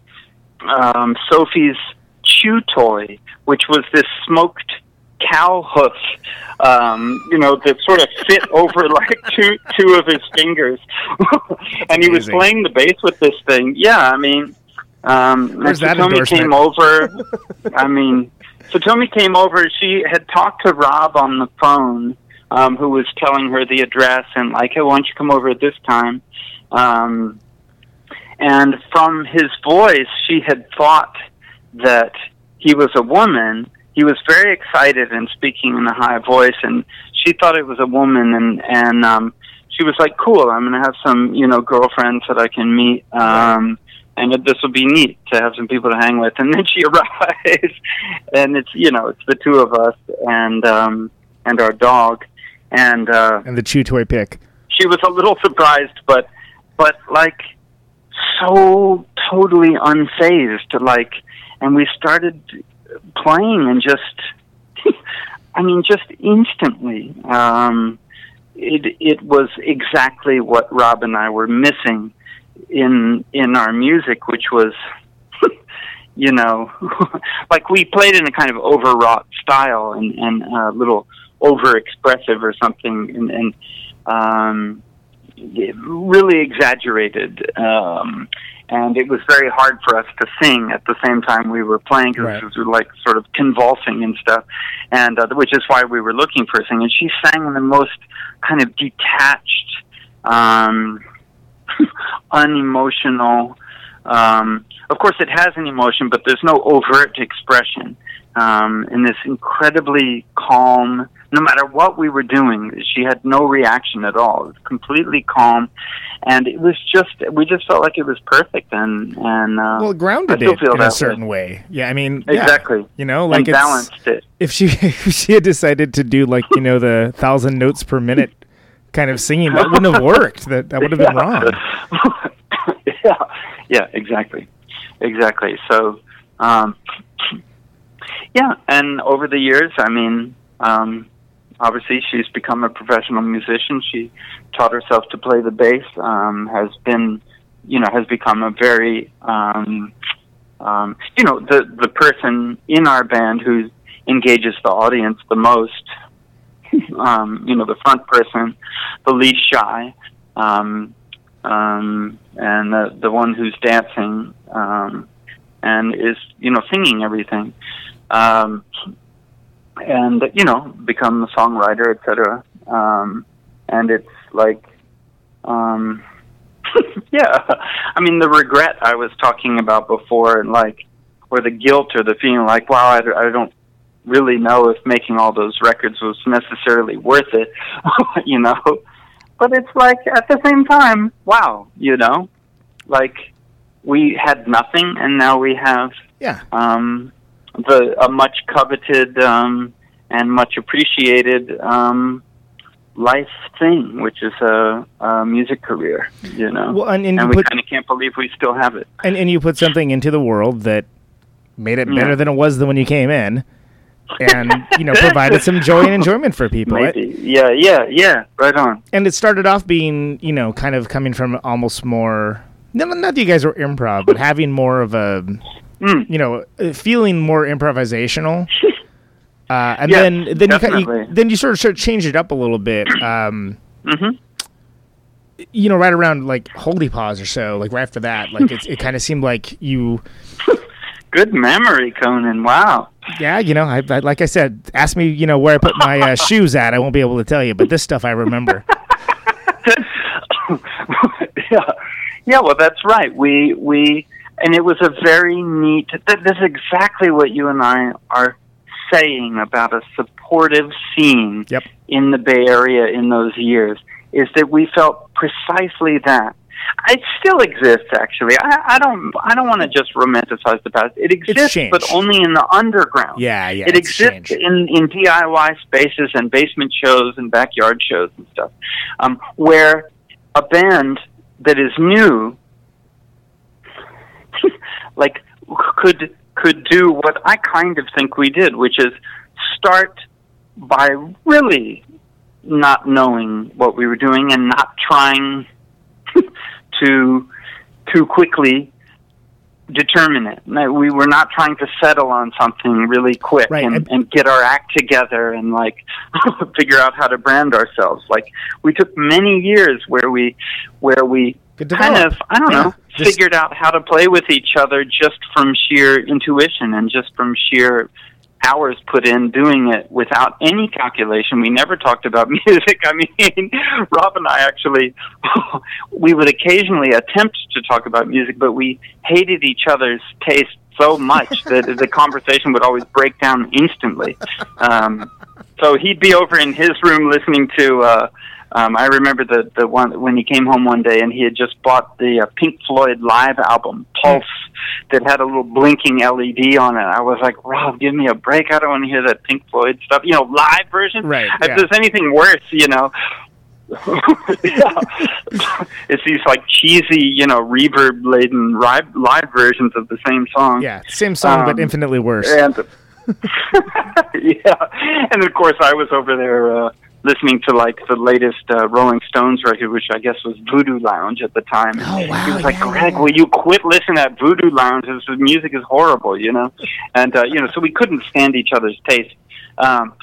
um, Sophie's chew toy, which was this smoked cow hoof, um, you know, that sort of fit over like two two of his fingers, and he was playing the bass with this thing. Yeah, I mean, um, Satomi came over. I mean, Satomi came over. She had talked to Rob on the phone, um, who was telling her the address and like, hey, why don't you come over at this time? Um, and from his voice, she had thought that he was a woman. He was very excited and speaking in a high voice, and she thought it was a woman. And and um, she was like, "Cool, I'm going to have some, you know, girlfriends that I can meet." Um, and that this will be neat to have some people to hang with. And then she arrives, and it's you know it's the two of us and um, and our dog, and uh, And the chew toy pick. she was a little surprised, but but like so totally unfazed. Like, and we started playing and just, I mean, just instantly. Um, it it was exactly what Rob and I were missing in in our music, which was, you know, like we played in a kind of overwrought style and and a little over expressive or something, and, and um, really exaggerated. Um, and it was very hard for us to sing at the same time we were playing because Right. we were like sort of convulsing and stuff, and uh, which is why we were looking for a singer. And she sang in the most kind of detached, um, unemotional. Um, of course, it has an emotion, but there's no overt expression. Um, in this incredibly calm, no matter what we were doing, she had no reaction at all. It was completely calm, and it was just we just felt like it was perfect. And and uh, Well, grounded it in a certain way. Yeah, I mean, yeah. exactly. You know, like balanced it. if she if she had decided to do like you know the thousand notes per minute kind of singing, that wouldn't have worked. That that would have been wrong. yeah, yeah, exactly, exactly. So, um, yeah, and over the years, I mean, um, obviously, she's become a professional musician. She taught herself to play the bass. Um, has been, you know, has become a very, um, um, you know, the the person in our band who engages the audience the most. Um, you know, the front person, the least shy. Um, um, and the the one who's dancing um, and is you know singing everything, um, and you know become a songwriter, etc. Um, and it's like, um, yeah, I mean the regret I was talking about before, and like, or the guilt or the feeling like, wow, I, I don't really know if making all those records was necessarily worth it, you know but it's like at the same time, wow, you know, like we had nothing and now we have Yeah. um, the a much coveted um, and much appreciated um, life thing, which is a, a music career, you know. Well, and, and, and you we kind of can't believe we still have it. and, and you put something into the world that made it better Yeah. than it was than when you came in, and you know provided some joy and enjoyment for people. Maybe, yeah, yeah, yeah, right on. and it started off being you know kind of coming from almost more no, not that you guys were improv but having more of a Mm. you know uh, feeling more improvisational uh, and Yes, then then you, you then you sort of sort of changed it up a little bit um, hmm you know right around like Holdypaws or so like right after that like it's, it kind of seemed like you Good memory, Conan. Wow. yeah you know I, I like i said ask me you know where i put my uh, shoes at i won't be able to tell you but this stuff i remember yeah, yeah. Well, that's right. We we and it was a very neat. Th- this is exactly what you and I are saying about a supportive scene Yep. in the Bay Area in those years. Is that we felt precisely that. It still exists, actually. I, I don't. I don't want to just romanticize the past. It exists, but only in the underground. yeah yeah it exists changed. in, in DIY spaces and basement shows and backyard shows and stuff, um, where a band that is new, like, could could do what I kind of think we did, which is start by really not knowing what we were doing and not trying to too quickly determine it. We were not trying to settle on something really quick Right, and, and- and get our act together and like figure out how to brand ourselves. Like we took many years where we where we Could kind of I don't Yeah, know just- figured out how to play with each other just from sheer intuition and just from sheer hours put in doing it without any calculation. We never talked about music. I mean, Rob and I actually, we would occasionally attempt to talk about music, but we hated each other's taste so much that the conversation would always break down instantly. Um, so he'd be over in his room listening to. Uh, um, I remember the the one when he came home one day and he had just bought the uh, Pink Floyd live album Pulse that had a little blinking LED on it. I was like, Rob, give me a break. I don't want to hear that Pink Floyd stuff. You know, live version. Right, If yeah. there's anything worse, you know. it's these like cheesy, you know, reverb laden live, live versions of the same song. yeah same song but Um, infinitely worse And yeah, and of course I was over there uh, listening to like the latest uh, Rolling Stones record, which I guess was Voodoo Lounge at the time. Oh, wow, He was like, yeah, Greg, will you quit listening to that Voodoo Lounge? This the music is horrible, you know. And uh, you know, so we couldn't stand each other's taste. Um,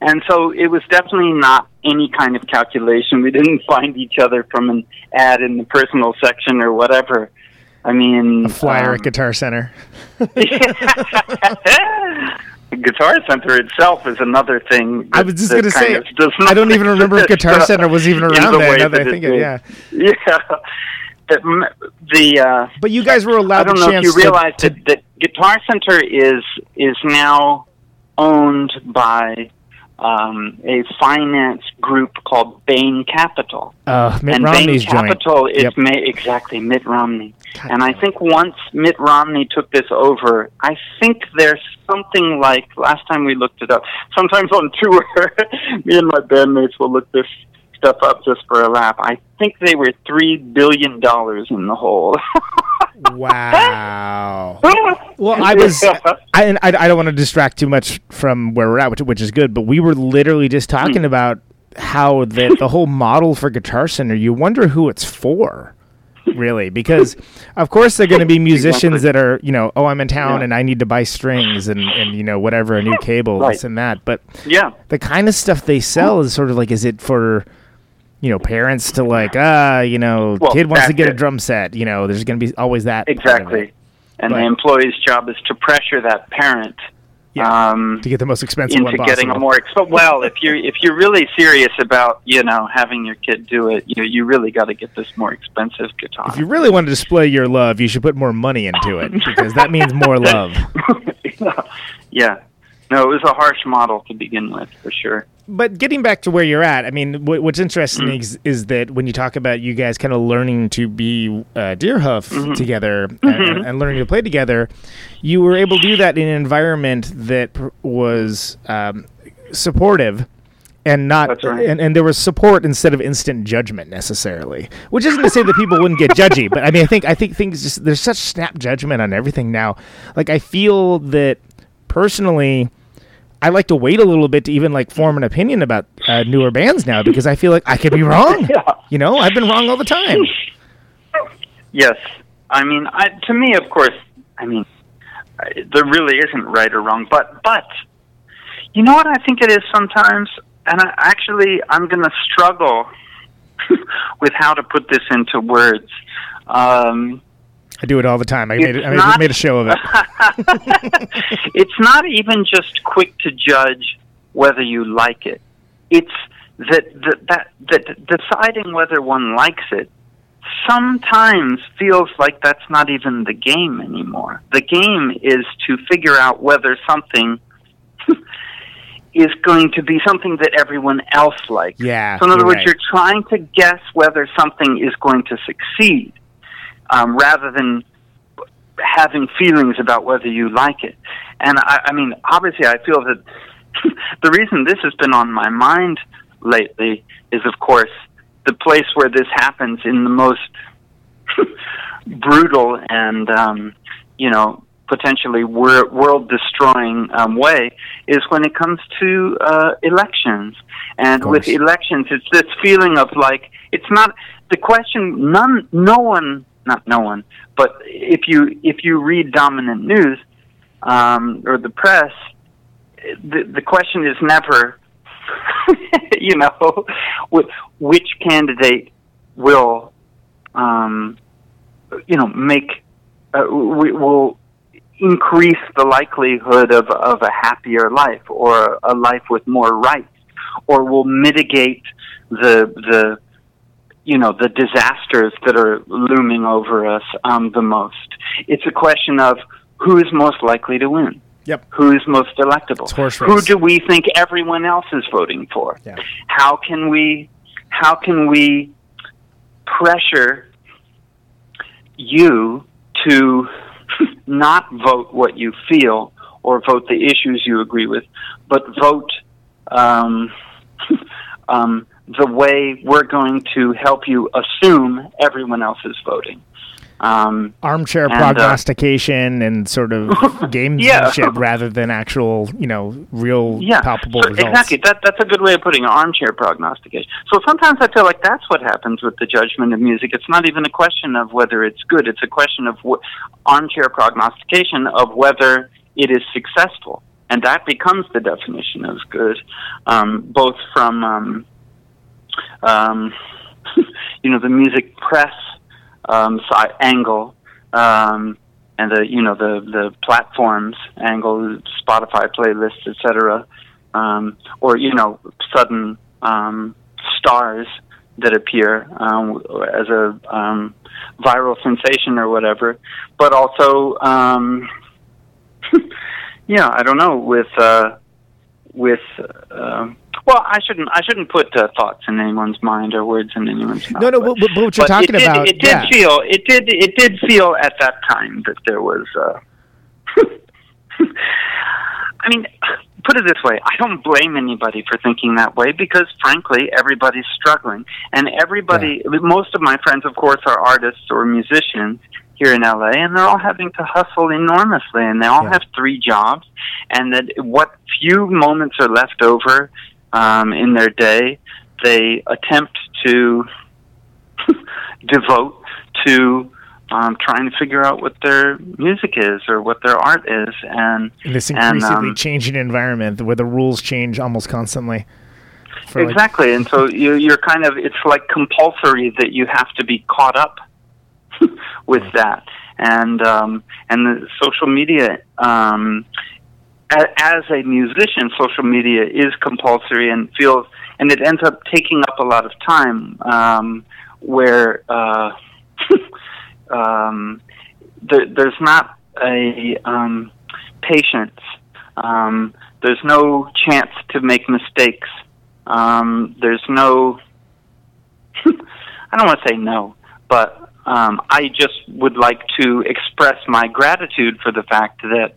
and so it was definitely not any kind of calculation. We didn't find each other from an ad in the personal section or whatever. I mean, A flyer um, at Guitar Center. Guitar Center itself is another thing. I was just going to say, I don't even remember if Guitar Center was even around the there. Now that I think is. it, yeah. Yeah. The, the uh, But you guys were allowed. I don't the know if you realize to, that, that Guitar Center is is now owned by um, a finance group called Bain Capital. uh, Mitt and Romney's Bain joint. Capital is Yep. ma- exactly Mitt Romney. God and I think once Mitt Romney took this over, I think there's something like last time we looked it up. Sometimes on tour, me and my bandmates will look this stuff up just for a laugh. I think they were three billion dollars in the hole. Wow. Well, I was, I, and I, I don't want to distract too much from where we're at, which, which is good, but we were literally just talking hmm. about how the, the whole model for Guitar Center, you wonder who it's for, really, because of course they're going to be musicians Exactly. that are, you know, oh, I'm in town Yeah. and I need to buy strings and, and you know, whatever, a new cable, Right. this and that. But yeah. the kind of stuff they sell is sort of like, is it for, you know, parents to like, ah, you know, Well, kid wants to get a drum set, you know, there's going to be always that. Exactly. And Right. the employee's job is to pressure that parent Yeah. um, to get the most expensive one into getting a more exp- well if you're if you're really serious about you know having your kid do it you you really got to get this more expensive guitar if you really want to display your love, you should put more money into it because that means more love. yeah no it was a harsh model to begin with for sure But getting back to where you're at, I mean, what, what's interesting Mm. is, is that when you talk about you guys kind of learning to be uh, Deerhoof Mm-hmm. together and, and learning to play together, you were able to do that in an environment that pr- was um, supportive. And not, right. and, and there was support instead of instant judgment necessarily. Which isn't to say that people wouldn't get judgy, but I mean, I think I think things just there's such snap judgment on everything now. Like I feel that personally, I like to wait a little bit to even like form an opinion about uh, newer bands now because I feel like I could be wrong. Yeah. You know, I've been wrong all the time. yes i mean I, to me of course i mean I, there really isn't right or wrong but but you know what i think it is sometimes and I, actually i'm going to struggle with how to put this into words um I do it all the time. I made, it, I made, not- made a show of it. it's not even just quick to judge whether you like it. It's that that that, that deciding whether one likes it sometimes feels like that's not even the game anymore. The game is to figure out whether something is going to be something that everyone else likes. Yeah, So in other words, right. you're trying to guess whether something is going to succeed, um, rather than having feelings about whether you like it. And I, I mean, obviously, I feel that the reason this has been on my mind lately is, of course, the place where this happens in the most brutal and, um, you know, potentially wor- world destroying um, way is when it comes to uh, elections. And with elections, it's this feeling of like, it's not the question, none, no one, not no one, but if you, if you read dominant news um, or the press, the, the question is never, you know, wh- which candidate will, um, you know, make, uh, we will increase the likelihood of, of a happier life or a life with more rights or will mitigate the, the, you know, the disasters that are looming over us um, the most. It's a question of who is most likely to win Yep. who's most electable who do we think everyone else is voting for Yeah. how can we how can we pressure you to not vote what you feel or vote the issues you agree with but vote um, um, the way we're going to help you assume everyone else is voting Um, Armchair And, uh, prognostication and sort of gamesmanship Yeah. rather than actual, you know, real yeah, palpable so results. exactly. That that's a good way of putting it, armchair prognostication. So sometimes I feel like that's what happens with the judgment of music. It's not even a question of whether it's good. It's a question of wh- armchair prognostication of whether it is successful, and that becomes the definition of good, um, both from um, um, you know the music press um, side angle. Um, and the you know the the platforms angle, Spotify playlists, etc., um, or you know sudden um, stars that appear um, as a um, viral sensation or whatever, but also um, yeah, I don't know with uh, with uh, well, I shouldn't I shouldn't put uh, thoughts in anyone's mind or words in anyone's mouth. No, no, but- but, but what you're but talking it did, about, It did yeah. feel. It did. It did feel at that time that there was. Uh, I mean, put it this way: I don't blame anybody for thinking that way because, frankly, everybody's struggling, and everybody. Most of my friends, of course, are artists or musicians here in LA, and they're all having to hustle enormously, and they all Yeah. have three jobs, and that what few moments are left over um, in their day, they attempt to devote to um, trying to figure out what their music is or what their art is, and in this and, increasingly um, changing environment where the rules change almost constantly. For like- exactly. and so you, you're kind of it's like compulsory that you have to be caught up with that, and um, and the social media. Um, as a musician, social media is compulsory and feels, and it ends up taking up a lot of time. Um, where uh, um, there, there's not a um, patience. Um, there's no chance to make mistakes. Um, there's no. I don't want to say no, but um, I just would like to express my gratitude for the fact that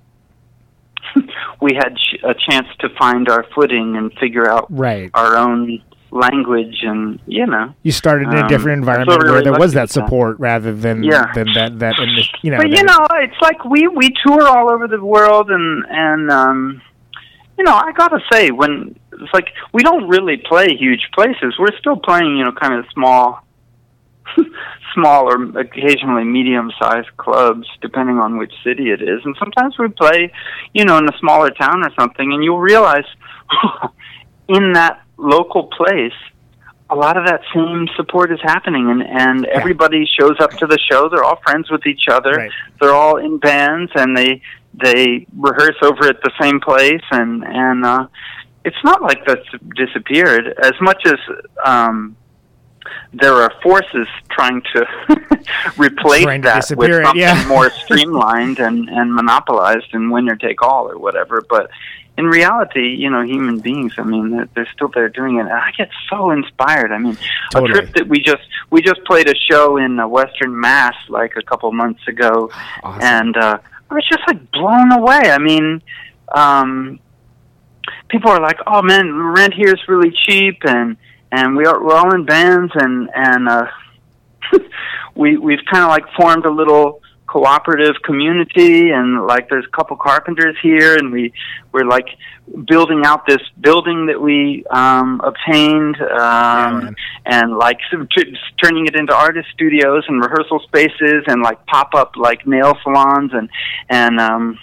we had ch- a chance to find our footing and figure out Right. our own language, and you know. You started in a Um, different so environment really where there was that with that. support rather than Yeah. than that that in the, you know. but you know, it's like we we tour all over the world, and and um, you know, I gotta say, when it's like we don't really play huge places, we're still playing, you know, kind of small, small or occasionally medium-sized clubs, depending on which city it is, and sometimes we play, you know, in a smaller town or something, and you'll realize in that local place a lot of that same support is happening and and everybody shows up to the show. They're all friends with each other. Right. they're all in bands and they they rehearse over at the same place and and uh it's not like that's disappeared. As much as um there are forces trying to replace Trying to that with something yeah. more streamlined and and monopolized and winner take all or whatever but in reality, you know, human beings. I mean, they're, they're still there doing it. And I get so inspired. I mean, Totally. a trip that we just we just played a show in uh, Western Mass like a couple months ago, Awesome. and uh, I was just like blown away. I mean, um, people are like, "Oh man, rent here is really cheap," and and we are we're all in bands, and and uh, we we've kind of like formed a little cooperative community and like there's a couple carpenters here and we we're like building out this building that we um obtained um man. and like t- turning it into artist studios and rehearsal spaces and like pop up like nail salons and and um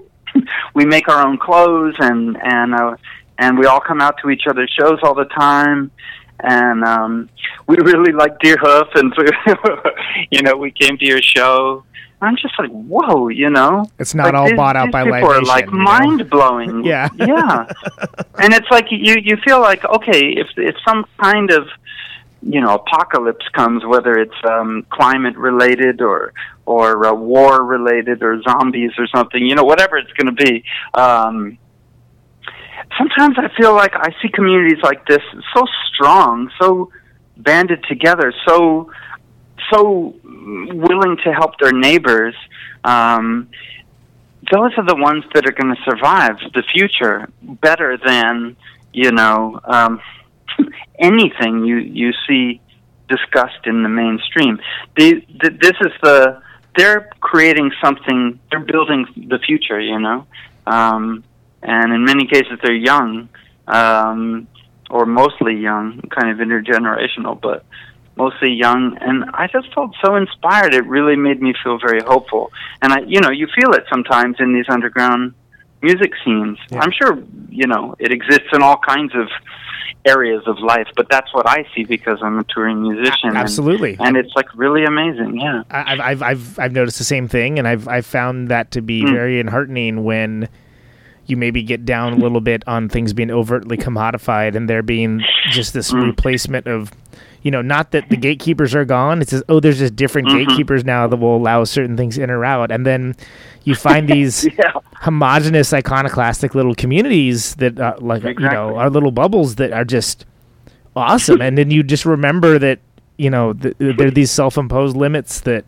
we make our own clothes and and uh and we all come out to each other's shows all the time. And um we really like Deerhoof and so you know we came to your show. I'm just like whoa you know? It's not Like, all these- bought out these by people are like you know? mind blowing Yeah. yeah. And it's like you you feel like okay if if some kind of you know apocalypse comes whether it's um climate related or or uh, war related or zombies or something you know whatever it's going to be um sometimes i feel like i see communities like this so strong so banded together so so willing to help their neighbors um those are the ones that are going to survive the future better than you know um anything you you see discussed in the mainstream. The, the, this is the they're creating something. They're building the future. You know, um, and in many cases they're young, um, or mostly young, kind of intergenerational, but mostly young. And I just felt so inspired. It really made me feel very hopeful. And I, you know, you feel it sometimes in these underground music scenes. I'm sure you know it exists in all kinds of areas of life, but that's what I see because I'm a touring musician. and- absolutely. and, it's like really amazing. Yeah, I- I've, I've, I've, I've noticed the same thing, and I've, I've found that to be Mm. very enheartening when you maybe get down a little bit on things being overtly commodified and there being just this Mm. replacement of, you know, not that the gatekeepers are gone. It's just, oh, there's just different Mhm. gatekeepers now that will allow certain things in or out. And then you find these yeah, homogenous, iconoclastic little communities that, are like, you know, are little bubbles that are just awesome. and then you just remember that, you know, th- there are these self-imposed limits that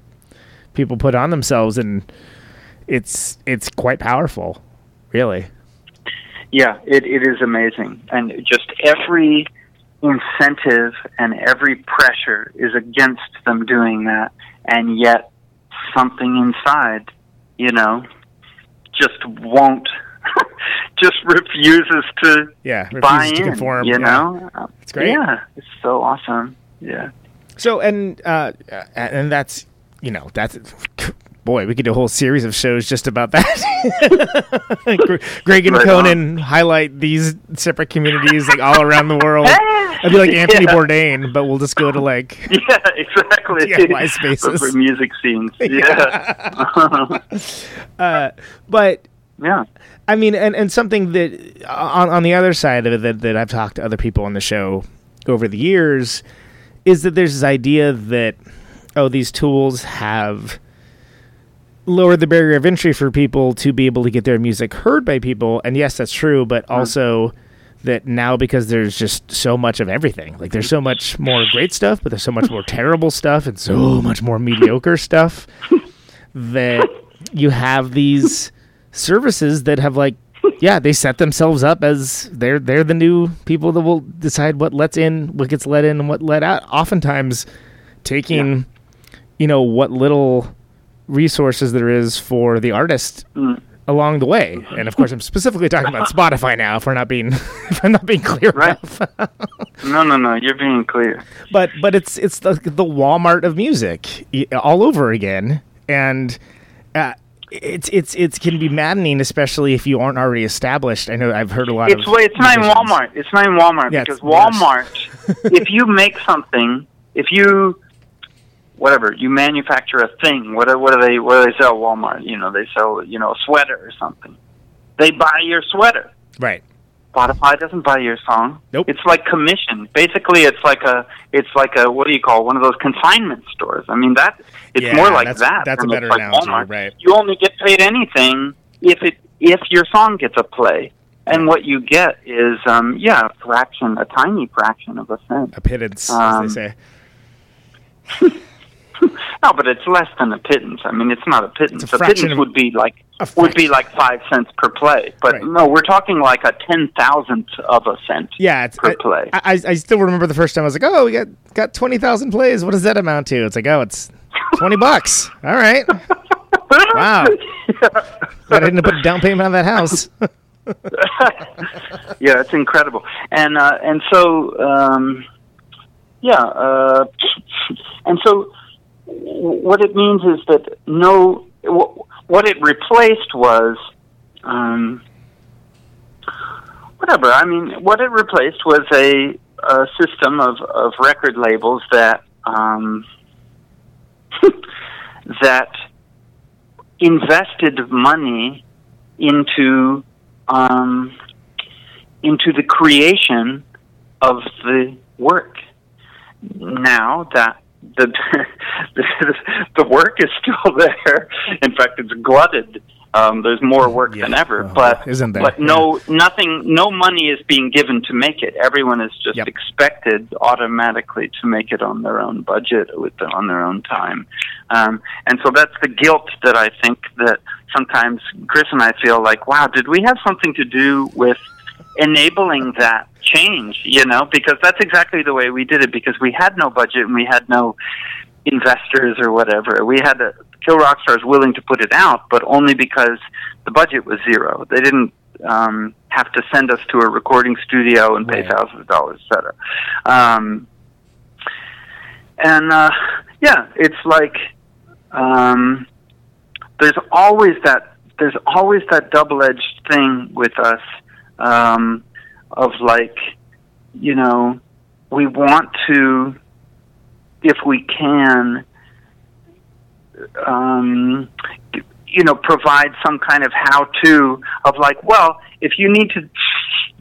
people put on themselves, and it's it's quite powerful, really. yeah. It it is amazing, and just every incentive and every pressure is against them doing that, and yet something inside, you know, just won't. just refuses to Yeah, buy to in. conform. you yeah. know, It's great. Yeah, it's so awesome. Yeah. So and uh, and that's you know that's boy we could do a whole series of shows just about that. Greg and Right Conan highlight these separate communities like all around the world. I'd be like Anthony Yeah. Bourdain, but we'll just go to like Yeah, exactly. DIY spaces. For music scenes. Yeah. uh, but yeah. I mean, and, and something that on, on the other side of it that, that I've talked to other people on the show over the years is that there's this idea that, oh, these tools have lowered the barrier of entry for people to be able to get their music heard by people. And yes, that's true, but also that now because there's just so much of everything, like there's so much more great stuff, but there's so much more terrible stuff and so much more mediocre stuff that you have these services that have like yeah they set themselves up as they're they're the new people that will decide what lets in what gets let in and what let out. Oftentimes taking you know what little resources there is for the artist Mm. along the way and of course i'm specifically talking about spotify now if we're not being if i'm not being clear Right. enough No, no, no. You're being clear. but but it's it's the the Walmart of music all over again, and uh, it's it's it can be maddening, especially if you aren't already established. I know I've heard a lot It's of. well, it's not in Walmart. It's not in Walmart Yeah, because. Walmart. if you make something, if you whatever you manufacture a thing, what do- what do they what do they sell? at Walmart. You know, they sell you know a sweater or something. They buy your sweater. Right. Spotify doesn't buy your song. Nope. It's like commission. Basically, it's like a it's like a what do you call one of those consignment stores? I mean that it's Yeah, more like that's- that. that's a better like analogy, Walmart. right. You only get paid anything if it if your song gets a play, and what you get is um yeah a fraction, a tiny fraction of a cent. A pittance, Um, as they say. No, but it's less than a pittance. I mean, it's not a pittance. It's a a pittance would be like would be like five cents per play. But Right. no, we're talking like a ten thousandth of a cent. Yeah, it's per I, play. I, I still remember the first time I was like, oh, we got got twenty thousand plays. What does that amount to? It's like, oh, it's twenty bucks. All right. Wow. I didn't put a down payment on that house. yeah, it's incredible. And uh, and so um, yeah, uh, and so what it means is that no, what it replaced was um, whatever. I mean, what it replaced was a, a system of of record labels that um, that invested money into um, into the creation of the work. Now that the the, the work is still there, in fact, it's glutted. Um, there's more work than ever, Well, but isn't there? but no nothing no money is being given to make it. Everyone is just Yep. expected automatically to make it on their own budget with the, on their own time. Um, and so that's the guilt that I think that sometimes Chris and I feel like, wow, did we have something to do with enabling that change, you know, because that's exactly the way we did it because we had no budget and we had no investors or whatever. We had to Kill Rock Stars willing to put it out, but only because the budget was zero. They didn't um, have to send us to a recording studio and pay Right. thousands of dollars, et cetera. Um, and uh, yeah, it's like um, there's always that there's always that double-edged thing with us um, of like you know we want to if we can um, you know provide some kind of how-to of like well if you need to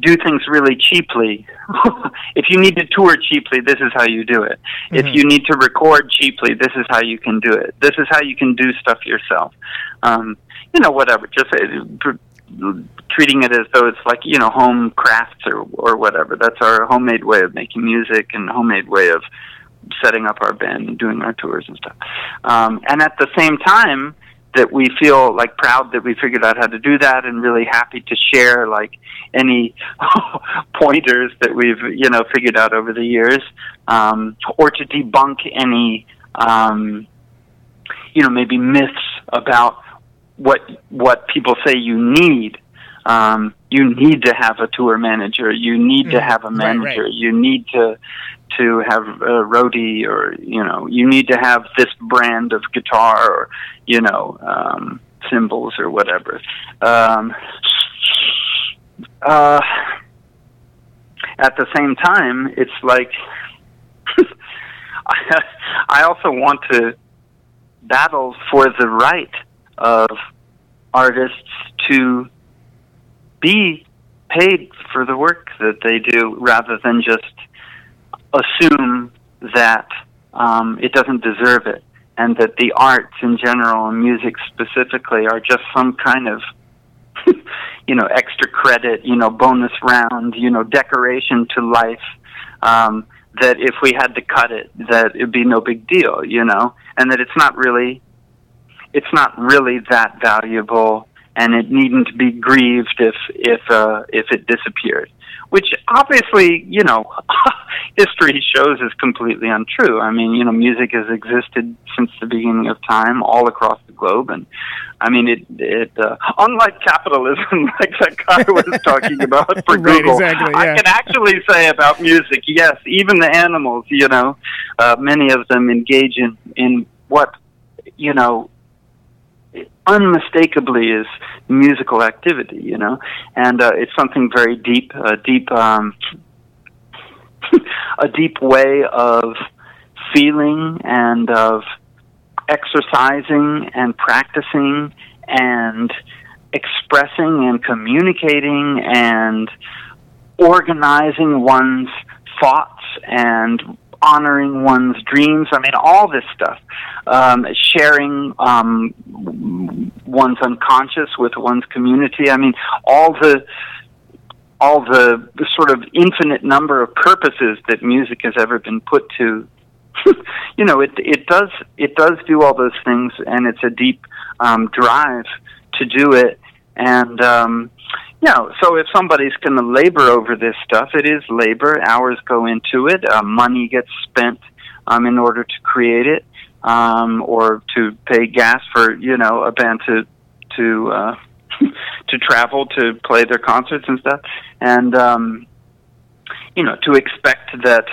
do things really cheaply if you need to tour cheaply this is how you do it. If you need to record cheaply this is how you can do it. This is how you can do stuff yourself. Um, you know whatever. Just uh, treating it as though it's like you know home crafts or or whatever. That's our homemade way of making music and homemade way of setting up our band and doing our tours and stuff. Um, and at the same time that we feel like proud that we figured out how to do that and really happy to share like any pointers that we've you know figured out over the years um, or to debunk any um, you know maybe myths about what what people say you need um, you need to have a tour manager you need to Mhm. have a Right, right. manager you need to to have a roadie or you know you need to have this brand of guitar or you know um, cymbals or whatever um, uh, at the same time it's like I also want to battle for the right of artists to be paid for the work that they do rather than just assume that um, it doesn't deserve it and that the arts in general and music specifically are just some kind of you know extra credit you know bonus round you know decoration to life um, that if we had to cut it that it'd be no big deal you know and that it's not really it's not really that valuable and it needn't be grieved if if uh, if it disappeared which obviously you know history shows is completely untrue. I mean you know music has existed since the beginning of time all across the globe and i mean it it uh, unlike capitalism like that guy was talking about for Right, google exactly, i can actually say about music yes even the animals you know uh, many of them engage in in what you know unmistakably is musical activity, you know, and uh, it's something very deep, a deep, um, a deep way of feeling and of exercising and practicing and expressing and communicating and organizing one's thoughts and honoring one's dreams. I mean, all this stuff. Um, sharing um, one's unconscious with one's community. I mean, all the all the, the sort of infinite number of purposes that music has ever been put to. you know, it it does it does do all those things, and it's a deep um, drive to do it. And um, know, so if somebody's going to labor over this stuff, it is labor. Hours go into it. Uh, money gets spent um, in order to create it, um, or to pay gas for you know a band to to uh, to travel to play their concerts and stuff, and um, you know to expect that.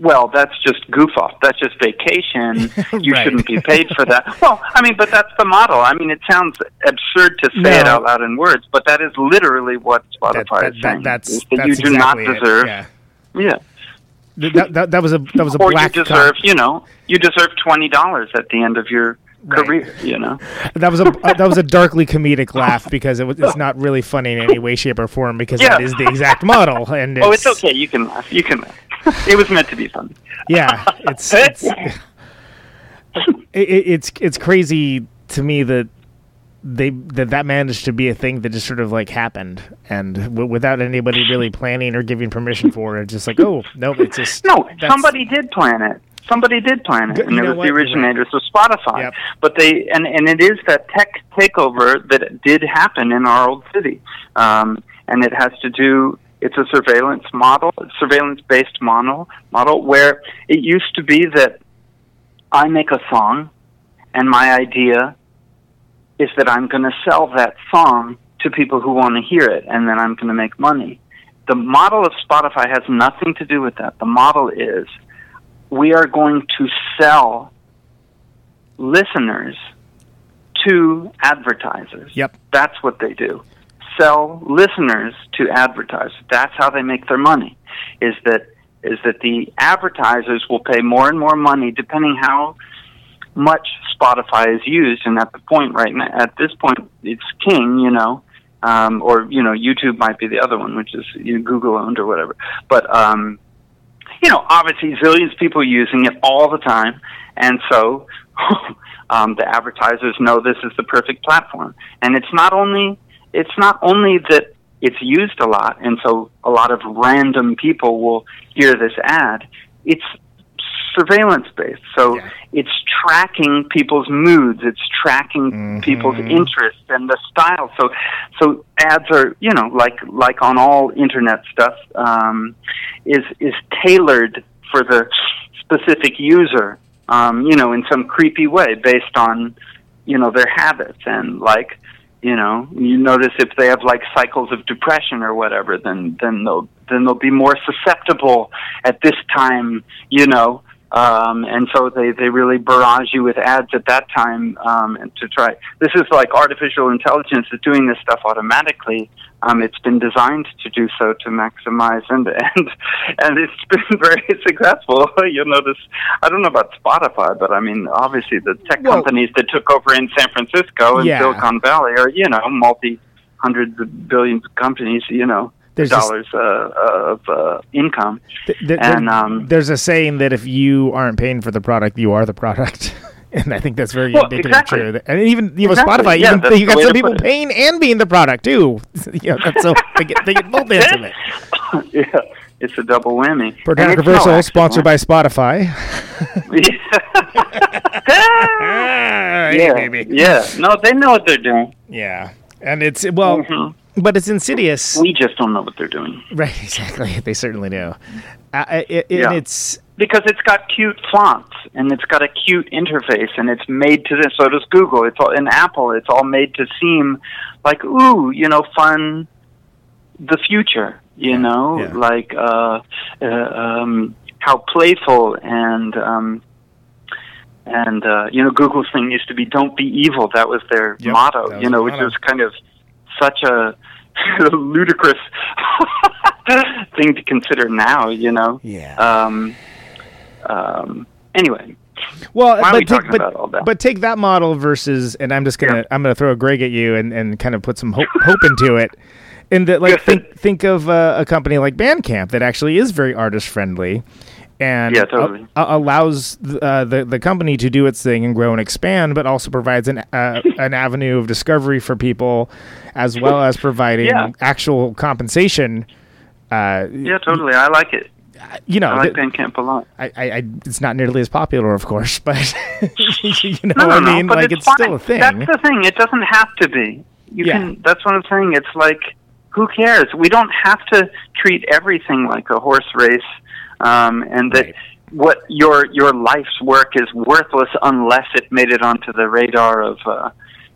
Well, that's just goof off. That's just vacation. You Right. shouldn't be paid for that. Well, I mean, but that's the model. I mean, it sounds absurd to say it out loud in words, but that is literally what Spotify That, that, is that, saying. that's is that that's you do exactly not it, deserve. Yeah. Yeah. That, that, that was a that was a Or you black com- deserve, you know, you deserve twenty dollars at the end of your Right. career. You know. that was a uh, that was a darkly comedic laugh because it was it's not really funny in any way, shape, or form because that Yeah. is the exact model and it's, oh, it's okay. You can laugh. You can laugh. it was meant to be funny. Yeah, it's it's it, it- it's it's crazy to me that they that that managed to be a thing that just sort of like happened and w- without anybody really planning or giving permission for it. Just like oh no, it's just No, somebody did plan it. Somebody did plan it, and you it was what? the originators of Spotify. Yep. But they and and it is that tech takeover that did happen in our old city, um, and it has to do it's a surveillance model, surveillance based model model where it used to be that I make a song and my idea is that I'm going to sell that song to people who want to hear it and then I'm going to make money. The model of Spotify has nothing to do with that. The model is we are going to sell listeners to advertisers. Yep. That's what they do. Sell listeners to advertisers. That's how they make their money. Is that is that the advertisers will pay more and more money depending how much Spotify is used, and at the point right now, at this point, it's king, you know, um, or you know, YouTube might be the other one, which is you know, Google owned or whatever. But um, you know, obviously, zillions of people are using it all the time, and so um, the advertisers know this is the perfect platform. And it's not only it's not only that it's used a lot, and so a lot of random people will hear this ad. It's surveillance based, so Yeah. it's tracking people's moods. It's tracking people's interests and the style. So, so ads are you know like like on all internet stuff um, is is tailored for the specific user. Um, you know, in some creepy way based on you know their habits and like you know you notice if they have like cycles of depression or whatever then then they'll then they'll be more susceptible at this time you know um, and so they, they really barrage you with ads at that time um, and to try. This is like artificial intelligence is doing this stuff automatically. Um, it's been designed to do so to maximize and and and it's been very successful. You'll notice. I don't know about Spotify, but I mean, obviously the tech Well- companies that took over in San Francisco and Yeah. Silicon Valley are you know multi hundreds of billions of companies. You know. There's dollars uh, of uh, income, Th- th- and there- um, there's a saying that if you aren't paying for the product, you are the product. And I think that's very Well, indicative exactly. true. And even you know, Exactly. Spotify, Yeah, even you got some people paying and being the product too. you know, so they get, they get both ends of it. yeah, it's a double whammy. It's Reversal, no sponsored by Spotify. yeah, baby. yeah. No, they know what they're doing. Yeah, and it's well, Mhm. but it's insidious. We just don't know what they're doing right, exactly. They certainly do. Uh, it, it, Yeah. It's because it's got cute fonts and it's got a cute interface and it's made to this. So does Google. It's all in Apple. It's all made to seem like ooh, you know, fun. The future, you know, yeah. like uh, uh, um, how playful and um, and uh, you know Google's thing used to be "Don't be evil." That was their Yep, motto, was you know, which motto. was kind of such a ludicrous thing to consider now. You know. yeah. Um, um, anyway, Well, but we take, but, about all that? but take that model versus, and I'm just gonna Yeah. I'm gonna throw a Greg at you and, and kind of put some hope, hope into it. And that like think think of uh, a company like Bandcamp that actually is very artist friendly, and Yeah, totally. a- allows uh, the the company to do its thing and grow and expand, but also provides an uh, an avenue of discovery for people, as well as providing Yeah. actual compensation. Uh, yeah, totally. I like it. you know, I like Bandcamp a lot. I, I, I, it's not nearly as popular, of course, but you know, No, no, I no, mean, but like it's, it's, still a thing. That's the thing. It doesn't have to be. You Yeah. can. That's what I'm saying. It's like, who cares? We don't have to treat everything like a horse race, um, and that Right. what your your life's work is worthless unless it made it onto the radar of. Uh,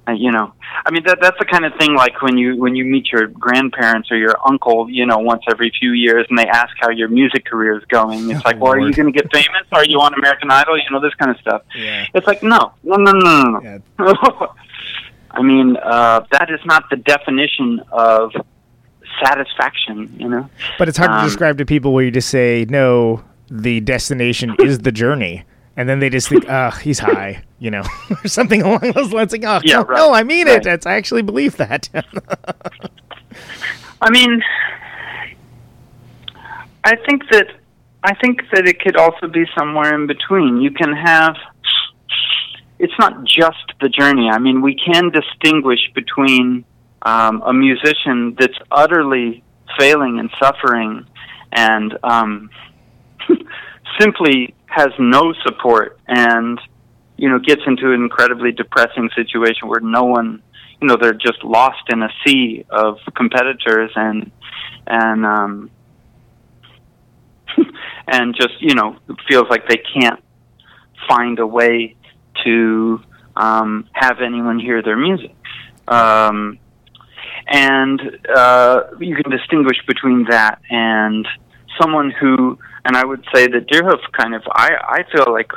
uh, you know, I mean that that's the kind of thing like when you when you meet your grandparents or your uncle, you know, once every few years, and they ask how your music career is going. It's Oh, like, well, are you going to get famous? Are you on American Idol? You know, this kind of stuff. Yeah. It's like, no, no, no, no, no. Yeah. no. I mean, uh, that is not the definition of satisfaction. You know. But it's hard to Um, describe to people where you just say, no, the destination is the journey. And then they just think, ugh, he's high, you know, or something along those lines. Like, oh, Yeah, no, right, no, I mean right. it. I actually believe that. I mean, I think that I think that it could also be somewhere in between. You can have. It's not just the journey. I mean, we can distinguish between um, a musician that's utterly failing and suffering, and um, simply has no support, and you know gets into an incredibly depressing situation where no one you know they're just lost in a sea of competitors and and um and just you know feels like they can't find a way to um have anyone hear their music. Um and uh you can distinguish between that and someone who and I would say that Deerhoof kind of I I feel like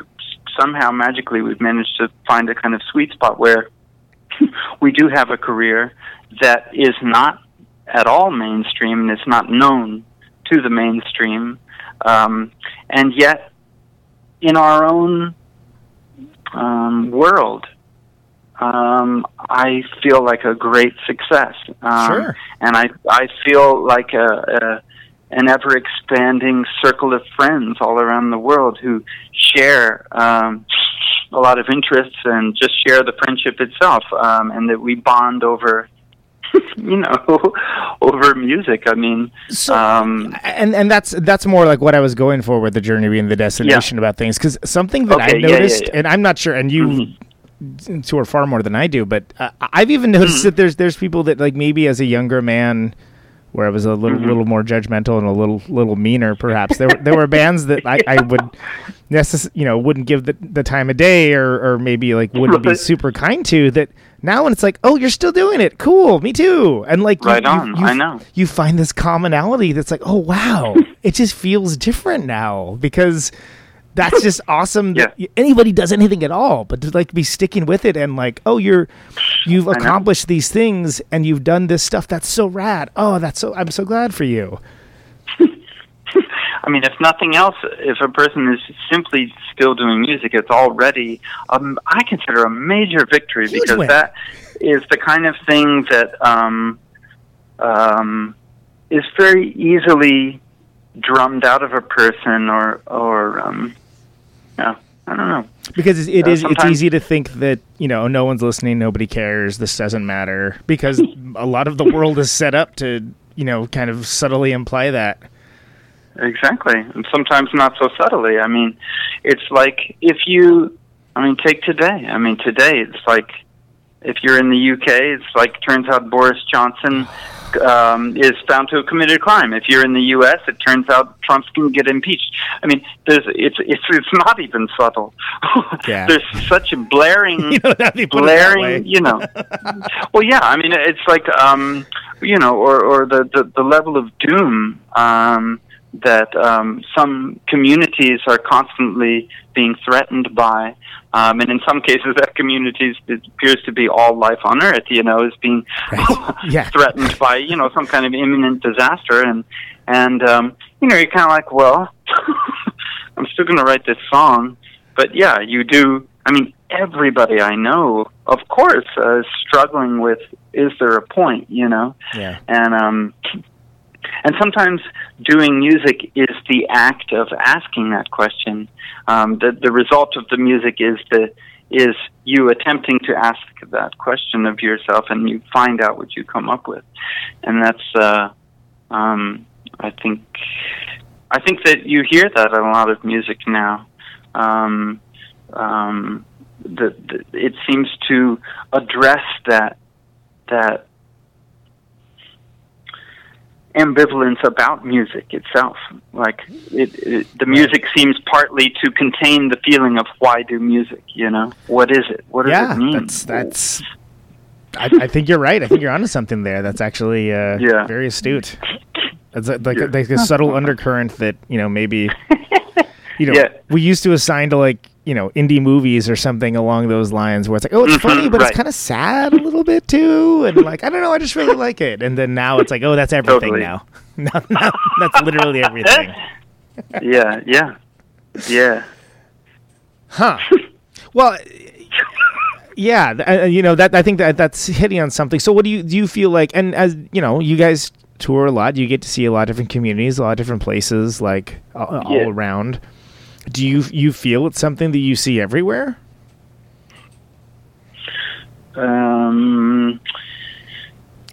somehow magically we've managed to find a kind of sweet spot where we do have a career that is not at all mainstream and it's not known to the mainstream. Um, and yet in our own um, world um, I feel like a great success um, Sure. and I I feel like a, a an ever expanding circle of friends all around the world who share um, a lot of interests and just share the friendship itself, um, and that we bond over, you know, over music. I mean, So- um, and and that's that's more like what I was going for with the journey being the destination about things because something that I Okay, yeah, yeah, noticed yeah. and I'm not sure and you tour far more than I do but uh, I've even noticed Mm-hmm. that there's there's people that like maybe as a younger man where I was a little Mm-hmm. little more judgmental and a little little meaner perhaps there were, there were bands that I, I would necess- you know wouldn't give the, the time of day or or maybe like wouldn't be super kind to that now when it's like oh you're still doing it. Cool. Me too. And like Right you- on, you I know. you find this commonality that's like, oh wow, it just feels different now. Because that's just awesome that Yeah. anybody does anything at all, but to like be sticking with it and like, oh, you're you've accomplished these things and you've done this stuff that's so rad. Oh, that's so I'm so glad for you. I mean, if nothing else, if a person is simply still doing music, it's already, um, I consider a major victory Huge because win. that is the kind of thing that um, um, is very easily drummed out of a person or, or um, yeah, I don't know. Because it's- it Uh, is it's easy to think that you know no one's listening, nobody cares, this doesn't matter because a lot of the world is set up to you know kind of subtly imply that. Exactly, and sometimes not so subtly. I mean, it's like if you, I mean, take today. I mean, today it's like if you're in the UK, it's like turns out Boris Johnson um, is found to have committed a crime. If you're in the U.S., it turns out Trump's going to get impeached. I mean, there's it's it's it's not even subtle. Yeah. there's such a blaring You know, now that you put it that way. blaring, you know. well, yeah, I mean, it's like, um, you know, or, or the, the, the level of doom um, that um, some communities are constantly being threatened by. Um, and in some cases, that communities it appears to be all life on Earth, you know, is being Right. Yeah. threatened by, you know, some kind of imminent disaster. And, and um, you know, you're kind of like, well, I'm still going to write this song. But yeah, you do. I mean, everybody I know, of course, uh, is struggling with is there a point, you know? Yeah. And um, and sometimes doing music is the act of asking that question. Um, the the result of the music is the is you attempting to ask that question of yourself, and you find out what you come up with, and that's uh, um, I think I think that you hear that in a lot of music now. Um, um, the, the, it seems to address that that ambivalence about music itself. Like it, it, the music seems partly to contain the feeling of why do music? You know, what is it? What does yeah, it mean? that's that's. I, I think you're right. I think you're onto something there. That's actually uh, Yeah. very astute. It's a- like, Yeah. a, like a subtle undercurrent that you know maybe you know Yeah. we used to assign to like you know indie movies or something along those lines where it's like oh it's funny but right. it's kind of sad a little bit too and like I don't know I just really like it and then now it's like oh that's everything Totally. now. now now that's literally everything. yeah, yeah, yeah. Huh. Well, yeah, uh, you know that I think that that's hitting on something. So, what do you do? You feel like, and as you know, you guys tour a lot. You get to see a lot of different communities, a lot of different places, like all, all around. Do you you feel it's something that you see everywhere? Um,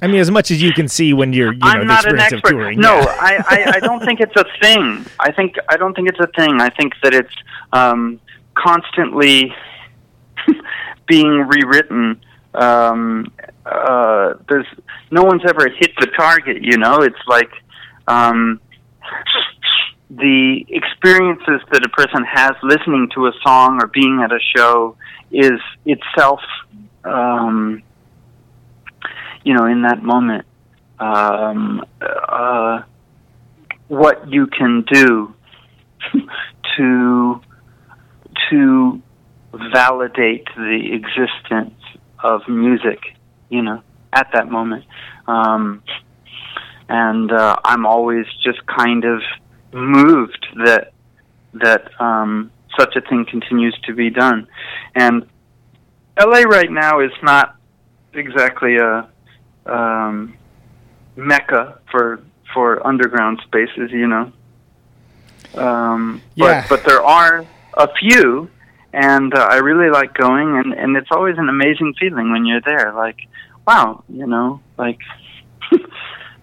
I mean, as much as you can see when you're, you know, I'm the not an experience expert. of touring. No, yeah. I, I, I don't think it's a thing. I think I don't think it's a thing. I think that it's um, constantly being rewritten um, uh, there's no one's ever hit the target. You know, it's like um, the experiences that a person has listening to a song or being at a show is itself, um, you know, in that moment, um, uh, what you can do to to validate the existence of music, you know, at that moment. Um, and uh, I'm always just kind of moved that that um, such a thing continues to be done. And LA right now is not exactly a um, mecca for for underground spaces, you know. Um, Yeah. but but there are a few, and uh, I really like going, and and it's always an amazing feeling when you're there. Like, wow, you know, like.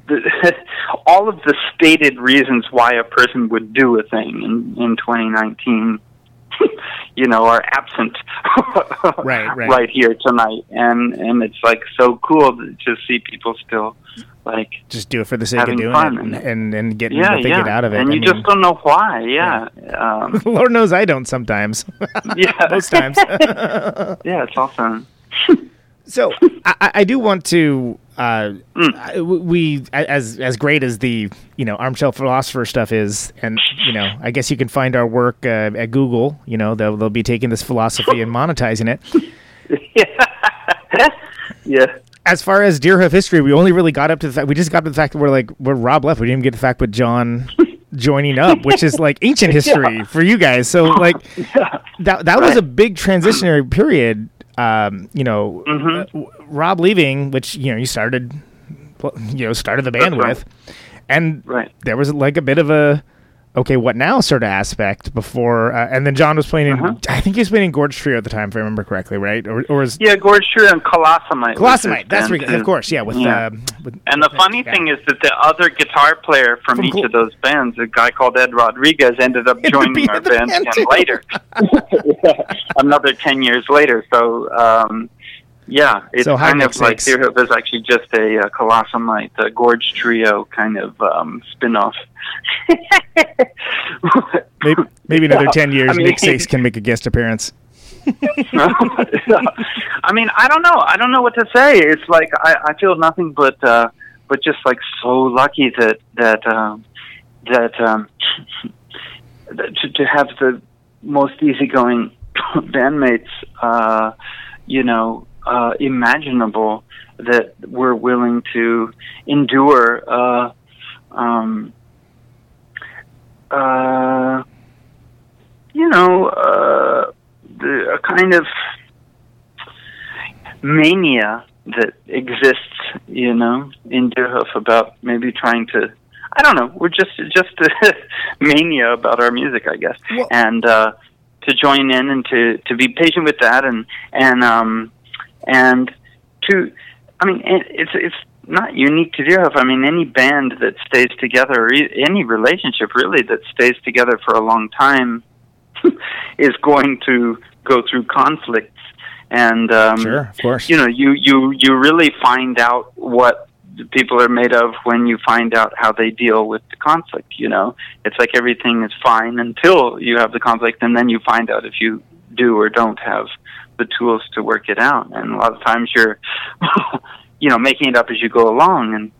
the, all of the stated reasons why a person would do a thing in, in 2019, you know, are absent Right, right. here tonight, and and it's like so cool to see people still like Just do it for the sake of doing fun it and, and- and, getting yeah what they yeah, get out of it. and I you mean, just don't know why. Yeah, um, Lord knows I don't sometimes. yeah, Most times. yeah, it's awesome. So I, I- do want to. Uh, Mm. We as as great as the you know arm shelf philosopher stuff is, and you know I guess you can find our work uh, at Google. You know they'll they'll be taking this philosophy and monetizing it. yeah, yeah. As far as Deerhoof history, we only really got up to the fact we just got to the fact that we're like we're Rob left. We didn't even get the fact with John joining up, which is like ancient history for you guys. So like that that was a big transitionary period. Um, you know, Mm-hmm. uh, Rob leaving, which you know you started, you know, started the band right. with, and Right. there was like a bit of a okay, what now sort of aspect before, uh, and then John was playing in, Uh-huh. I think he was playing in Gorge Trio at the time, if I remember correctly, right? Or, or was yeah. Gorge Trio and his Colossamite? That's right, of course, yeah. With, Yeah. um, with And the funny thing is that the other guitar player from, From each of those bands, a guy called Ed Rodriguez, ended up joining our band band, later. Another ten years later. So um, yeah, it's So kind of like sakes. Deerhoof is actually just a uh, Colossamite, a Gorge Trio kind of um, spin-off. maybe, maybe another Yeah, 10 years, I mean- Nick Sakes can make a guest appearance. I mean, I don't know. I don't know what to say. It's like I, I feel nothing but uh, but just like so lucky that that um, that um, that to, to have the most easygoing bandmates, uh, you know, uh, imaginable that we're willing to endure. Uh, um, uh, you know, uh, the, a kind of mania that exists, you know, in Deerhoof about maybe trying to. I don't know. We're just just a mania about our music, I guess, and uh, to join in and to to be patient with that, and and um and to, I mean, it's it's not unique to Deerhoof. I mean, any band that stays together, or any relationship really that stays together for a long time, is going to go through conflicts and um, Sure, of course. you know you you you really find out what people are made of when you find out how they deal with the conflict you know it's like everything is fine until you have the conflict and then you find out if you do or don't have the tools to work it out and a lot of times you're you know making it up as you go along and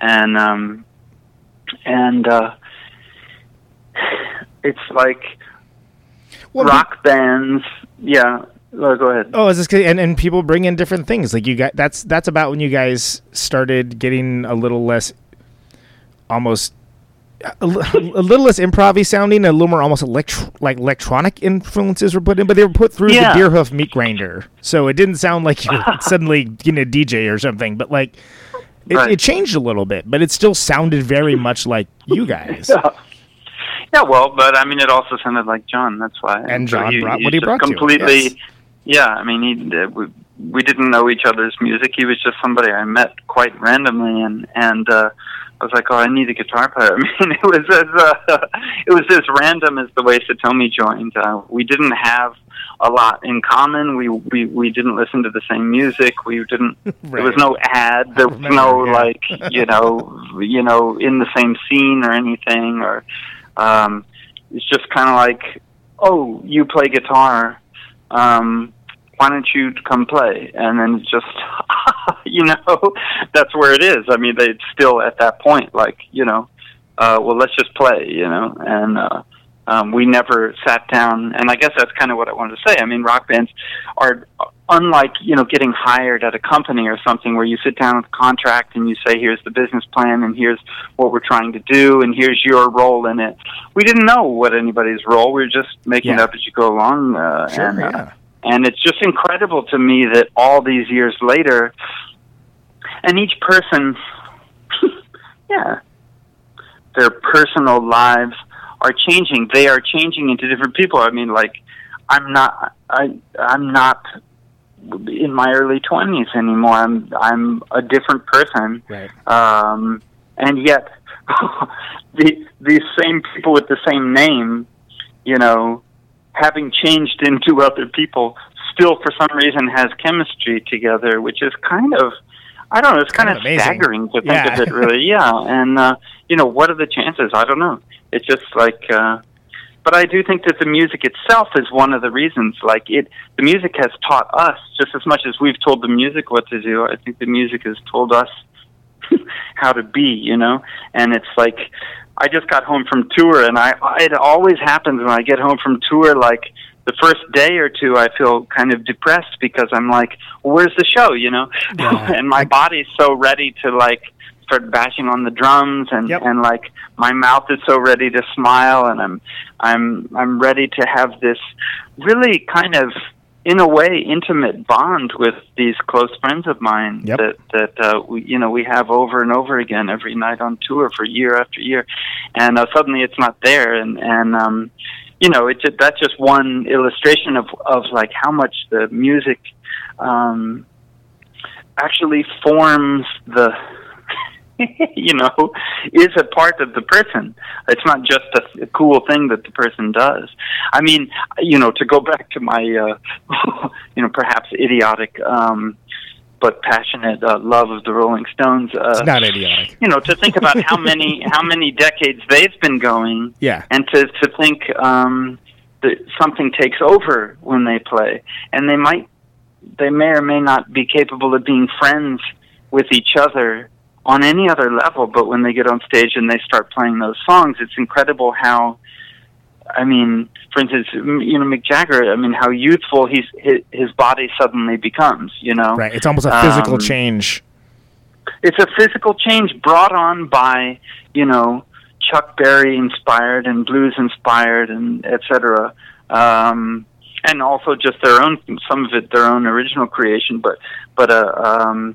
and um and uh it's like Well, rock bands yeah well, go ahead Oh, is this good? and and people bring in different things? Like you got that's that's about when you guys started getting a little less, almost a, a little less improv sounding, a little more almost electro, like electronic influences were put in, but they were put through Yeah. the Deerhoof meat grinder, so it didn't sound like you were suddenly getting a DJ or something. But like it, Right. it changed a little bit, but it still sounded very much like you guys. Yeah, well, but I mean, it also sounded like John. That's why. And so John he- brought he's what he brought completely. yes. Yeah, I mean, he uh, we, we didn't know each other's music. He was just somebody I met quite randomly, and and uh, I was like, oh, I need a guitar player. I mean, it was as uh, it was as random as the way Satomi joined. Uh, we didn't have a lot in common. We we we didn't listen to the same music. We didn't. There was no ad. There was no yeah. like you know you know in the same scene or anything. Or um, it's just kind of like, oh, you play guitar. Um, why don't you come play? And then it's just, you know, that's where it is. I mean, they still at that point, like, you know, uh, well, let's just play, you know, and, uh, um, we never sat down, and I guess that's kind of what I wanted to say. I mean, rock bands are unlike you know getting hired at a company or something where you sit down with a contract and you say, "Here's the business plan, and here's what we're trying to do, and here's your role in it." We didn't know what anybody's role. We were just making it up as you go along. Uh, Sure, and, uh, yeah. And it's just incredible to me that all these years later, and each person, yeah, their personal lives are changing. They are changing into different people. I mean, like, I'm not, I, I'm not in my early twenties anymore. I'm, I'm a different person Right. um, and yet the these same people with the same name, you know, having changed into other people, still for some reason has chemistry together, which is kind of I don't know, it's kind, Kind of staggering to think Yeah. of it really. Yeah. And uh, you know, what are the chances? I don't know. It's just like uh but I do think that the music itself is one of the reasons. Like it, the music has taught us just as much as we've told the music what to do. I think the music has told us how to be, you know. And it's like I just got home from tour, and I it always happens when I get home from tour. Like the first day or two, I feel kind of depressed because I'm like, well, "Where's the show?" You know, Yeah. and my body's so ready to like start bashing on the drums and Yep. and like my mouth is so ready to smile and I'm I'm I'm ready to have this really kind of in a way intimate bond with these close friends of mine Yep. that that uh, we you know we have over and over again every night on tour for year after year and uh, suddenly it's not there and and um you know it's that's just one illustration of of like how much the music um actually forms the you know, is a part of the person. It's not just a, a cool thing that the person does. I mean, you know, to go back to my, uh, you know, perhaps idiotic um, but passionate uh, love of the Rolling Stones. Uh, It's not idiotic. you know, to think about how many how many decades they've been going, Yeah. and to to think um, that something takes over when they play, and they might, they may or may not be capable of being friends with each other on any other level, but when they get on stage and they start playing those songs, it's incredible how. I mean, for instance, you know Mick Jagger. I mean, how youthful he's his, his body suddenly becomes. You know, Right. It's almost a physical Um, change. it's a physical change brought on by you know Chuck Berry inspired and blues inspired and et cetera, um, and also just their own some of it their own original creation, but but uh, um,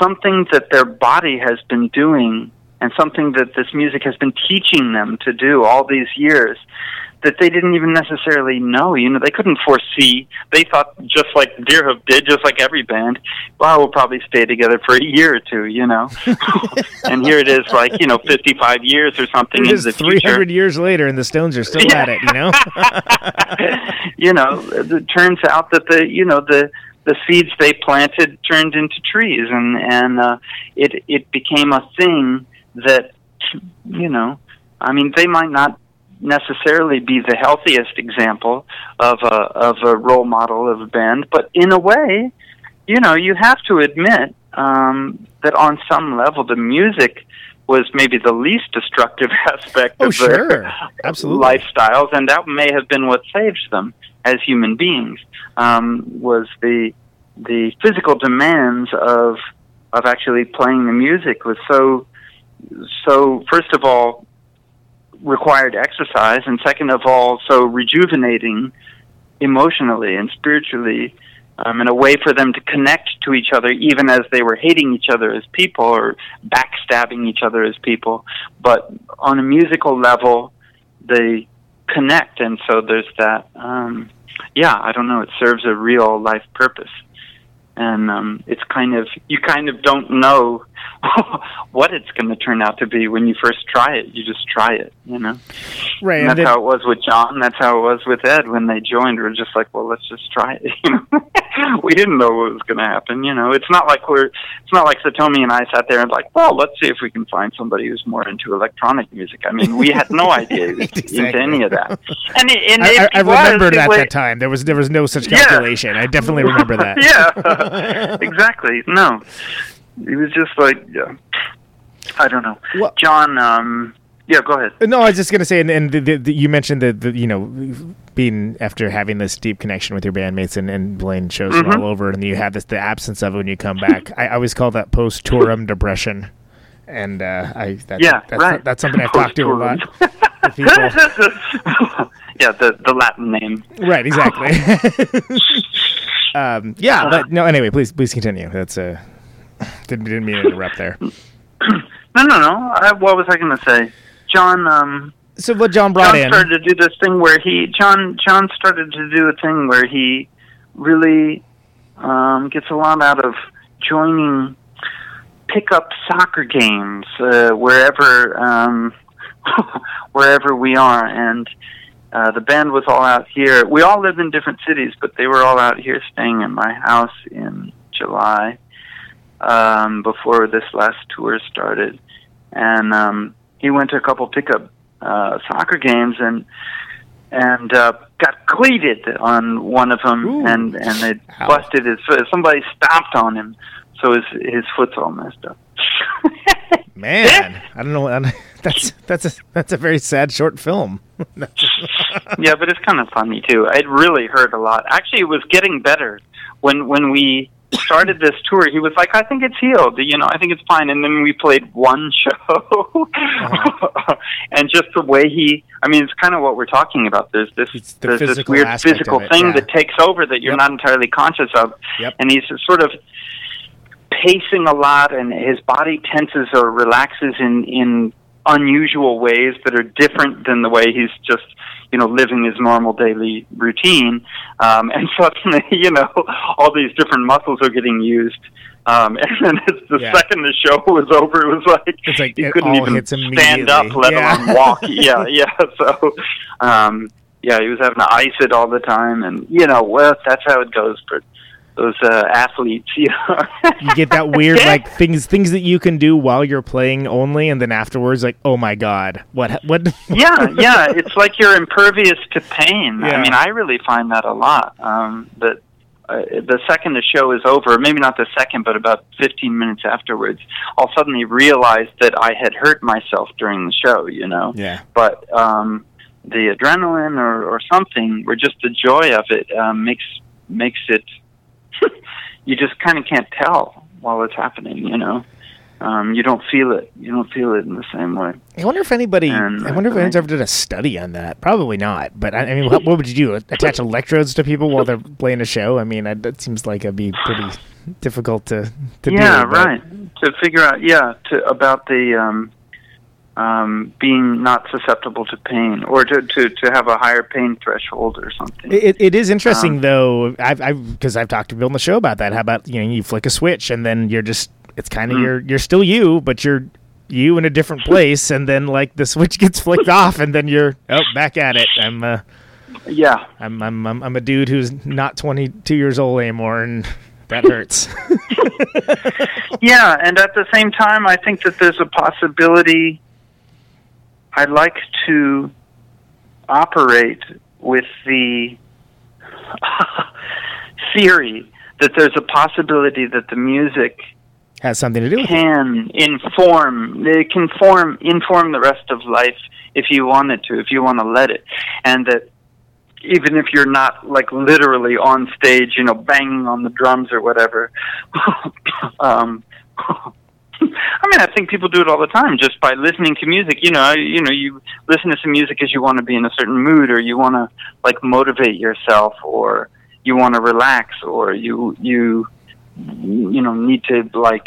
something that their body has been doing and something that this music has been teaching them to do all these years that they didn't even necessarily know. You know, they couldn't foresee. They thought just like Deerhoof did, just like every band. Well, we'll probably stay together for a year or two. You know, and here it is, like you know, fifty-five years or something It is the 300 future. years later, and the Stones are still Yeah. at it, you know? you know, it turns out that the you know the the seeds they planted turned into trees, and and uh, it it became a thing that you know. I mean, they might not necessarily be the healthiest example of a of a role model of a band, but in a way, you know, you have to admit um, that on some level, the music was maybe the least destructive aspect Oh, of sure. their Absolutely. lifestyles, and that may have been what saved them as human beings. Um, was the the physical demands of of actually playing the music was so so first of all required exercise and second of all so rejuvenating emotionally and spiritually um, and a way for them to connect to each other even as they were hating each other as people or backstabbing each other as people but on a musical level they connect. And so there's that um, yeah i don't know. It serves a real life purpose. And um, it's kind of you kind of don't know what it's going to turn out to be when you first try it. You just try it, you know. Right. And And that's then- how it was with John. That's how it was with Ed when they joined. We are just like, well, let's just try it. You know, we didn't know what was going to happen. You know, it's not like we're. It's not like Satomi and I sat there and like, well, let's see if we can find somebody who's more into electronic music. I mean, we had no idea Exactly. into any of that. And, it, and I, I, I remembered at that time. There was there was no such Yeah. calculation. I definitely remember that. yeah, exactly. No, he was just like, yeah. I don't know. Well- John. Um, yeah, go ahead. No, I was just gonna say, and, and the, the, the, you mentioned that the, you know being after having this deep connection with your bandmates and, and playing shows Mhm. all over, and you have this the absence of it when you come back. I always call that post tourum depression, and uh, I that's, Yeah, that's, right. that's something I've talked to a lot Post-tourum. with people. yeah, the the Latin name. Right, exactly. um, yeah, but no. Anyway, please please continue. That's uh, didn't didn't mean to interrupt there. No, no, no. I, what was I going to say? John. Um, So what John brought John in? started to do this thing where he John John started to do a thing where he really um, gets a lot out of joining pickup soccer games uh, wherever um, wherever we are and. Uh, the band was all out here. We all lived in different cities, but they were all out here staying in my house in July um, before this last tour started. And um, he went to a couple pickup uh, soccer games and and uh, got cleated on one of them, Ooh. and and it Ow. busted his foot. Somebody stomped on him, so his his foot's all messed up. Man, I don't know. That's that's a that's a very sad short film. yeah, but it's kind of funny too. It really hurt a lot. Actually, it was getting better when when we started this tour. He was like, "I think it's healed. You know, I think it's fine." And then we played one show, and just the way he. I mean, it's kind of what we're talking about. There's this the there's this weird physical it, thing yeah. that takes over that you're Yep. not entirely conscious of, Yep. and he's sort of pacing a lot and his body tenses or relaxes in in unusual ways that are different than the way he's just you know living his normal daily routine um and suddenly you know all these different muscles are getting used um and then it's the Yeah. second the show was over it was like It's like he it couldn't even stand up let Yeah. alone walk yeah yeah so um yeah he was having to ice it all the time and you know well that's how it goes for those uh athletes you know You get that weird like things things that you can do while you're playing only, and then afterwards, like, oh my god, what what? yeah, yeah. It's like you're impervious to pain. Yeah. I mean, I really find that a lot. Um, that uh, the second the show is over, maybe not the second, but about 15 minutes afterwards, I'll suddenly realize that I had hurt myself during the show. You know, Yeah. but um, the adrenaline or, or something, or just the joy of it, um, makes makes it. you just kind of can't tell while it's happening. You know. Um, you don't feel it. You don't feel it in the same way. I wonder if anybody. And, I wonder if anyone's ever did a study on that. Probably not. But I, I mean, what, what would you do? Attach electrodes to people while they're playing a show? I mean, I, that seems like it'd be pretty difficult to to yeah, do. right. To figure out, yeah, to about the um, um, being not susceptible to pain, or to, to to have a higher pain threshold or something. It, it is interesting Um, though. I've I've because I've talked to people on the show about that. How about you know you flick a switch and then you're just it's kind of Mm. you're you're still you, but you're you in a different place, and then like the switch gets flicked off, and then you're oh back at it. I'm uh, yeah, I'm I'm I'm, I'm a dude who's not 22 years old anymore, and that hurts. yeah, and at the same time, I think that there's a possibility. I'd like to operate with the theory that there's a possibility that the music Has something to do with it. can inform it can form inform the rest of life if you want it to if you want to let it and that even if you're not like literally on stage you know banging on the drums or whatever um I mean, I think people do it all the time just by listening to music. You know, you know, you listen to some music because you want to be in a certain mood, or you want to like motivate yourself, or you want to relax, or you you you know need to like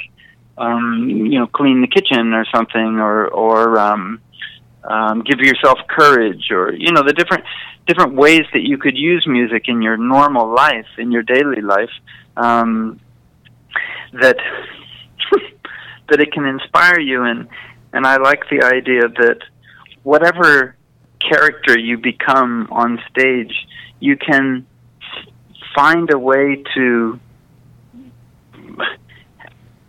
um you know clean the kitchen or something or or um um give yourself courage or you know the different different ways that you could use music in your normal life in your daily life um that that it can inspire you and and I like the idea that whatever character you become on stage, you can find a way to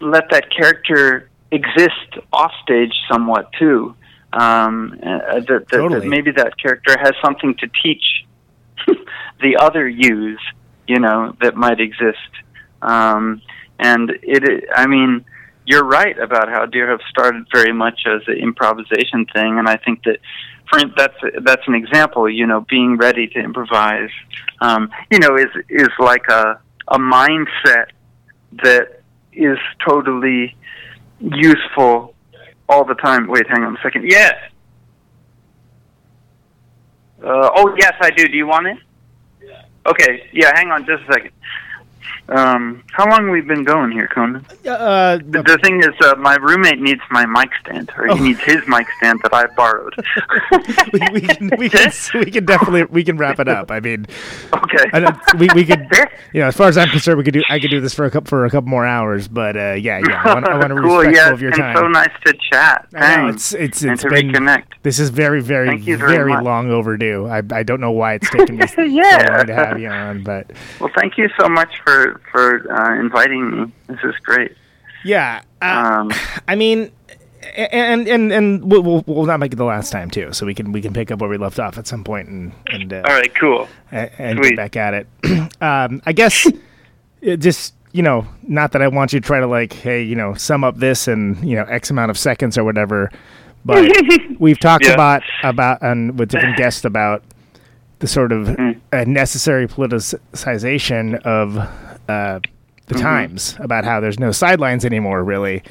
let that character exist off stage somewhat too. Um, uh, that, that, that maybe that character has something to teach the other yous, you know, that might exist. Um, and it, I mean, you're right about how Deerhoof started very much as an improvisation thing, and I think that for that's that's an example. You know, being ready to improvise, um, you know, is is like a a mindset that is totally useful all the time. Wait, hang on a second. Yes. Uh, oh yes, I do. Do you want it? Okay. Yeah. Hang on just a second. Um, how long we've been going here, Conan? Uh, The, the thing is, uh, my roommate needs my mic stand, or he needs his mic stand that I borrowed. we, we can we can we can definitely we can wrap it up. I mean, okay. I we we could you know as far as I'm concerned, we could do I could do this for a couple for a couple more hours. But uh, yeah, yeah, I want, I want to cool. respectful Yeah, of your time. so nice to chat. Know, Thanks. it's it's and it's to been reconnect. this is very very you very long overdue. I I don't know why it's taken me so Yeah. long to have you on, but Well, thank you so much for for uh, inviting me. This is great. yeah, uh, Um, I mean, and and and we'll, we'll we'll not make it the last time too, so we can we can pick up where we left off at some point and and uh, all right, cool. and, get back at it. um, I guess just you know, not that I want you to try to like, hey, you know, sum up this in you know X amount of seconds or whatever, but we've talked Yeah. about about and with different guests about the sort of Mm. necessary politicization of uh, the Mm-hmm. times about how there's no sidelines anymore, really.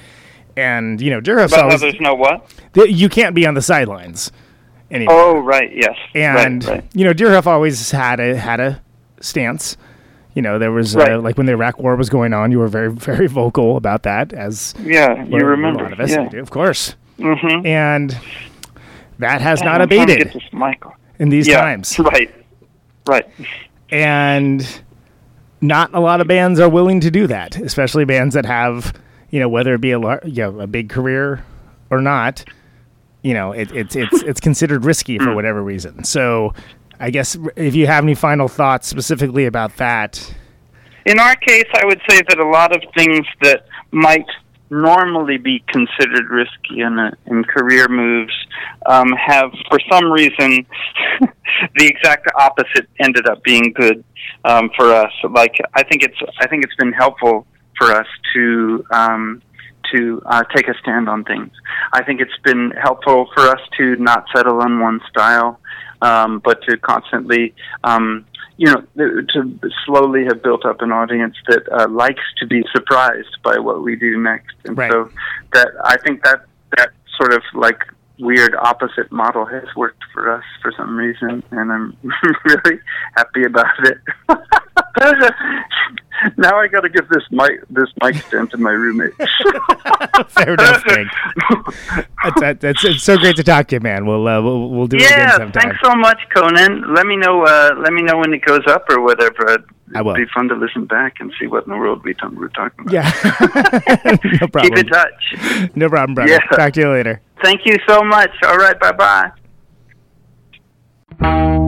And you know, Deerhoof's But always there's no what? th- you can't be on the sidelines anymore Oh, right. Yes. and right, right. you know Deerhoof always had a had a stance. You know, there was uh, Right. like when the Iraq War was going on, you were very very vocal about that, as yeah, you remember? a lot of us yeah. do, of course, Mm-hmm. and that has not I'm trying to get abated in these yeah, times, Right. Right. and not a lot of bands are willing to do that, especially bands that have you know whether it be a lar- you know, a big career or not. You know, it, it's it's it's considered risky for mm. whatever reason. So, I guess if you have any final thoughts specifically about that, In our case, I would say that a lot of things that might normally be considered risky in, a, in career moves um, have, for some reason, the exact opposite ended up being good um, for us. Like I think it's I think it's been helpful for us to um, to uh, take a stand on things. I think it's been helpful for us to not settle on one style, um, but to constantly, um, you know, to slowly have built up an audience that uh, likes to be surprised by what we do next. And Right. so that I think that that sort of like weird opposite model has worked for us for some reason, and I'm really happy about it. now I got to give this mic this mic stand to my roommate. fair enough, Greg. That's, that, that's it's so great to talk to you, man. We'll uh, we'll, we'll do it again yeah, sometime. thanks so much, Conan. Let me know. Uh, let me know when it goes up or whatever. It'd I will. be fun to listen back and see what in the world we t- we're talking about. Yeah, no problem. Keep in touch. No problem, brother. Yeah. Talk to you later. Thank you so much. All right, bye bye.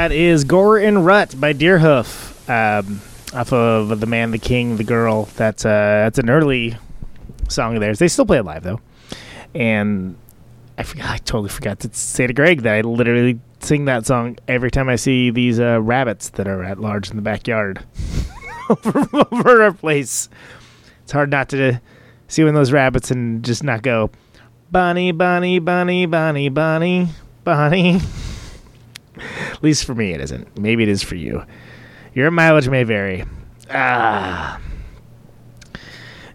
That is Gore and Rut by Deerhoof, um, off of The Man, the King, the Girl. That's uh, that's an early song of theirs. They still play it live though, and I forgot. I totally forgot to say to Greg that I literally sing that song every time I see these uh, rabbits that are at large in the backyard over, over our place. It's hard not to see when those rabbits and just not go, Bonnie, Bonnie, Bonnie, Bonnie, Bonnie, Bonnie. At least for me, it isn't. Maybe it is for you. Your mileage may vary. Ah.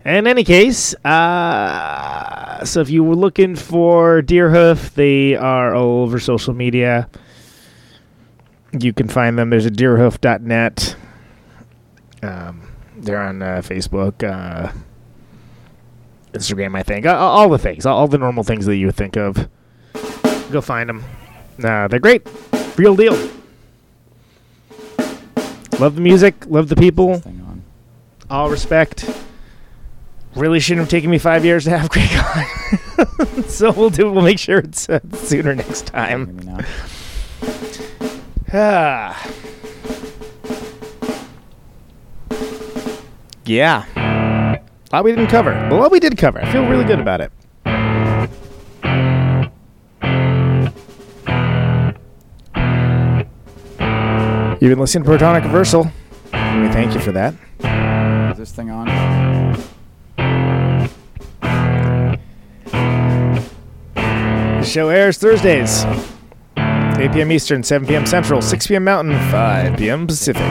In any case, uh, so if you were looking for Deerhoof, they are all over social media. You can find them. There's a deerhoof.net. Um, they're on uh, Facebook, uh, Instagram, I think. All, the things, all, the normal things that you would think of. Go find them. They're great. Real deal. Love the music. Love the people. All respect. Really shouldn't have taken me five years to have Greg on. so we'll do. We'll make sure it's uh, sooner next time. Ah. Yeah. A lot we didn't cover. But what we did cover, I feel really good about it. You've been listening to Protonic uh, Reversal. and We thank you for that. Is this thing on? The show airs Thursdays, 8 p.m. Eastern, 7 p.m. Central, 6 p.m. Mountain, 5 p.m. Pacific.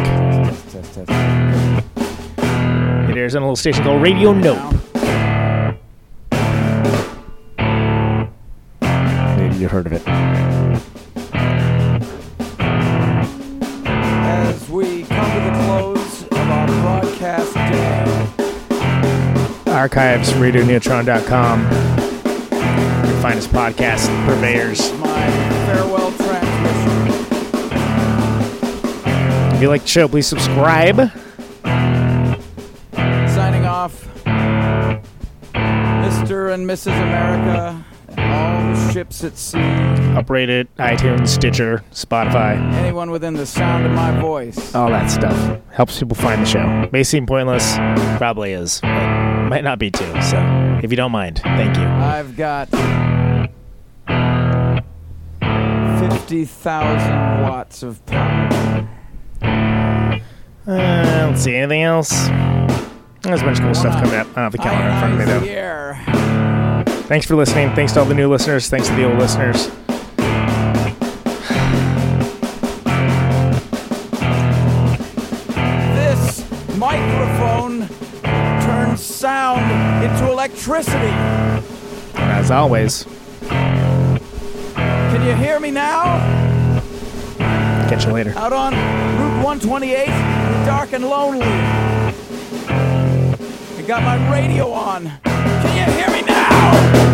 It airs on a little station called Radio Nope. Maybe you heard of it. Archives, radioneutron.com. You can find us podcast purveyors. my farewell transmission. If you like the show, please subscribe. Signing off, Mr. and Mrs. America, and all the ships at sea, Uprate it, iTunes, Stitcher, Spotify, anyone within the sound of my voice. all that stuff. Helps people find the show. May seem pointless, probably is, but might not be too. So if you don't mind, thank you. I've got 50,000 watts of power. Uh, let's see, anything else? There's a bunch of cool stuff coming up. I don't have the calendar in front of me though. Thanks for listening. Thanks to all the new listeners. Thanks to the old listeners. Sound into electricity. And as always, Can you hear me now? catch you later. Out on Route 128, dark and lonely. I got my radio on. Can you hear me now?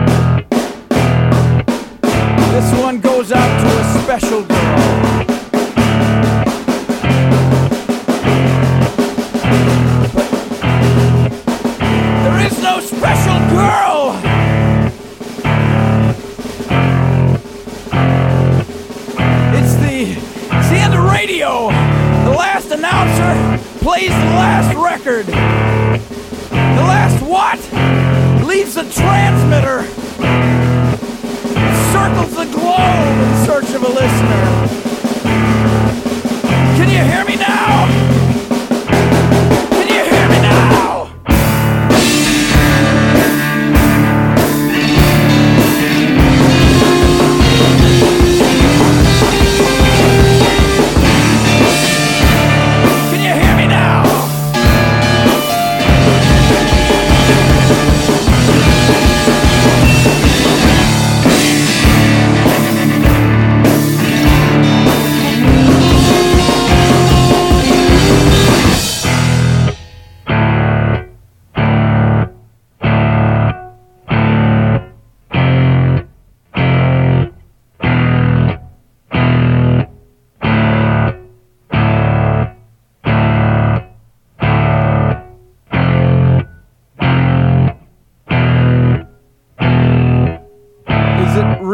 This one goes out to a special girl.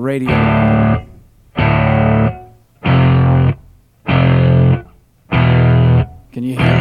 Radio. Can you hear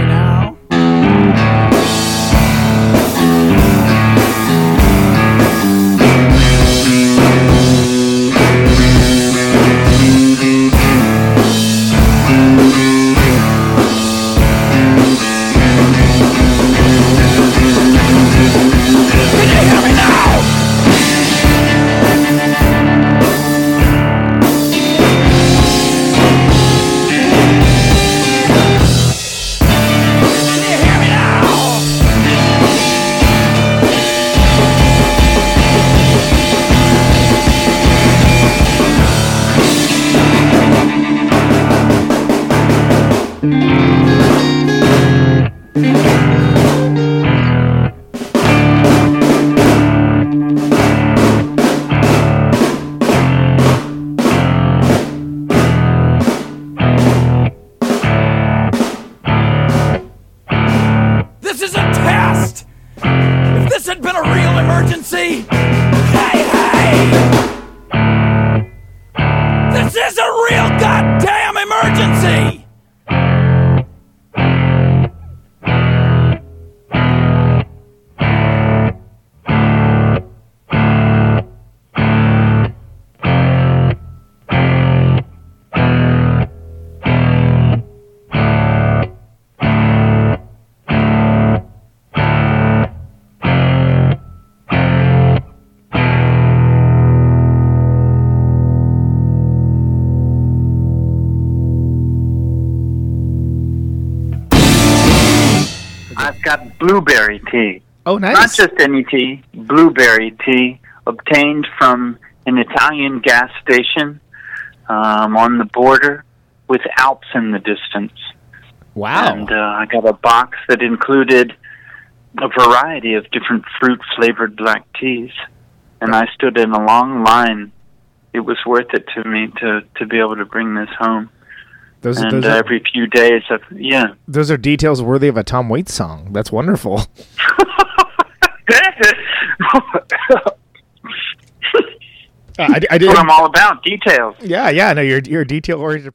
Not just any tea, blueberry tea obtained from an Italian gas station um, on the border with Alps in the distance. Wow. And uh, I got a box that included a variety of different fruit flavored black teas. And I stood in a long line. It was worth it to me to, to be able to bring this home. Those, and those, uh, are, every few days, I've, yeah. those are details worthy of a Tom Waits song. That's wonderful. I, I That's did. what I'm all about, details. Yeah, yeah. No, you're you're a detail oriented.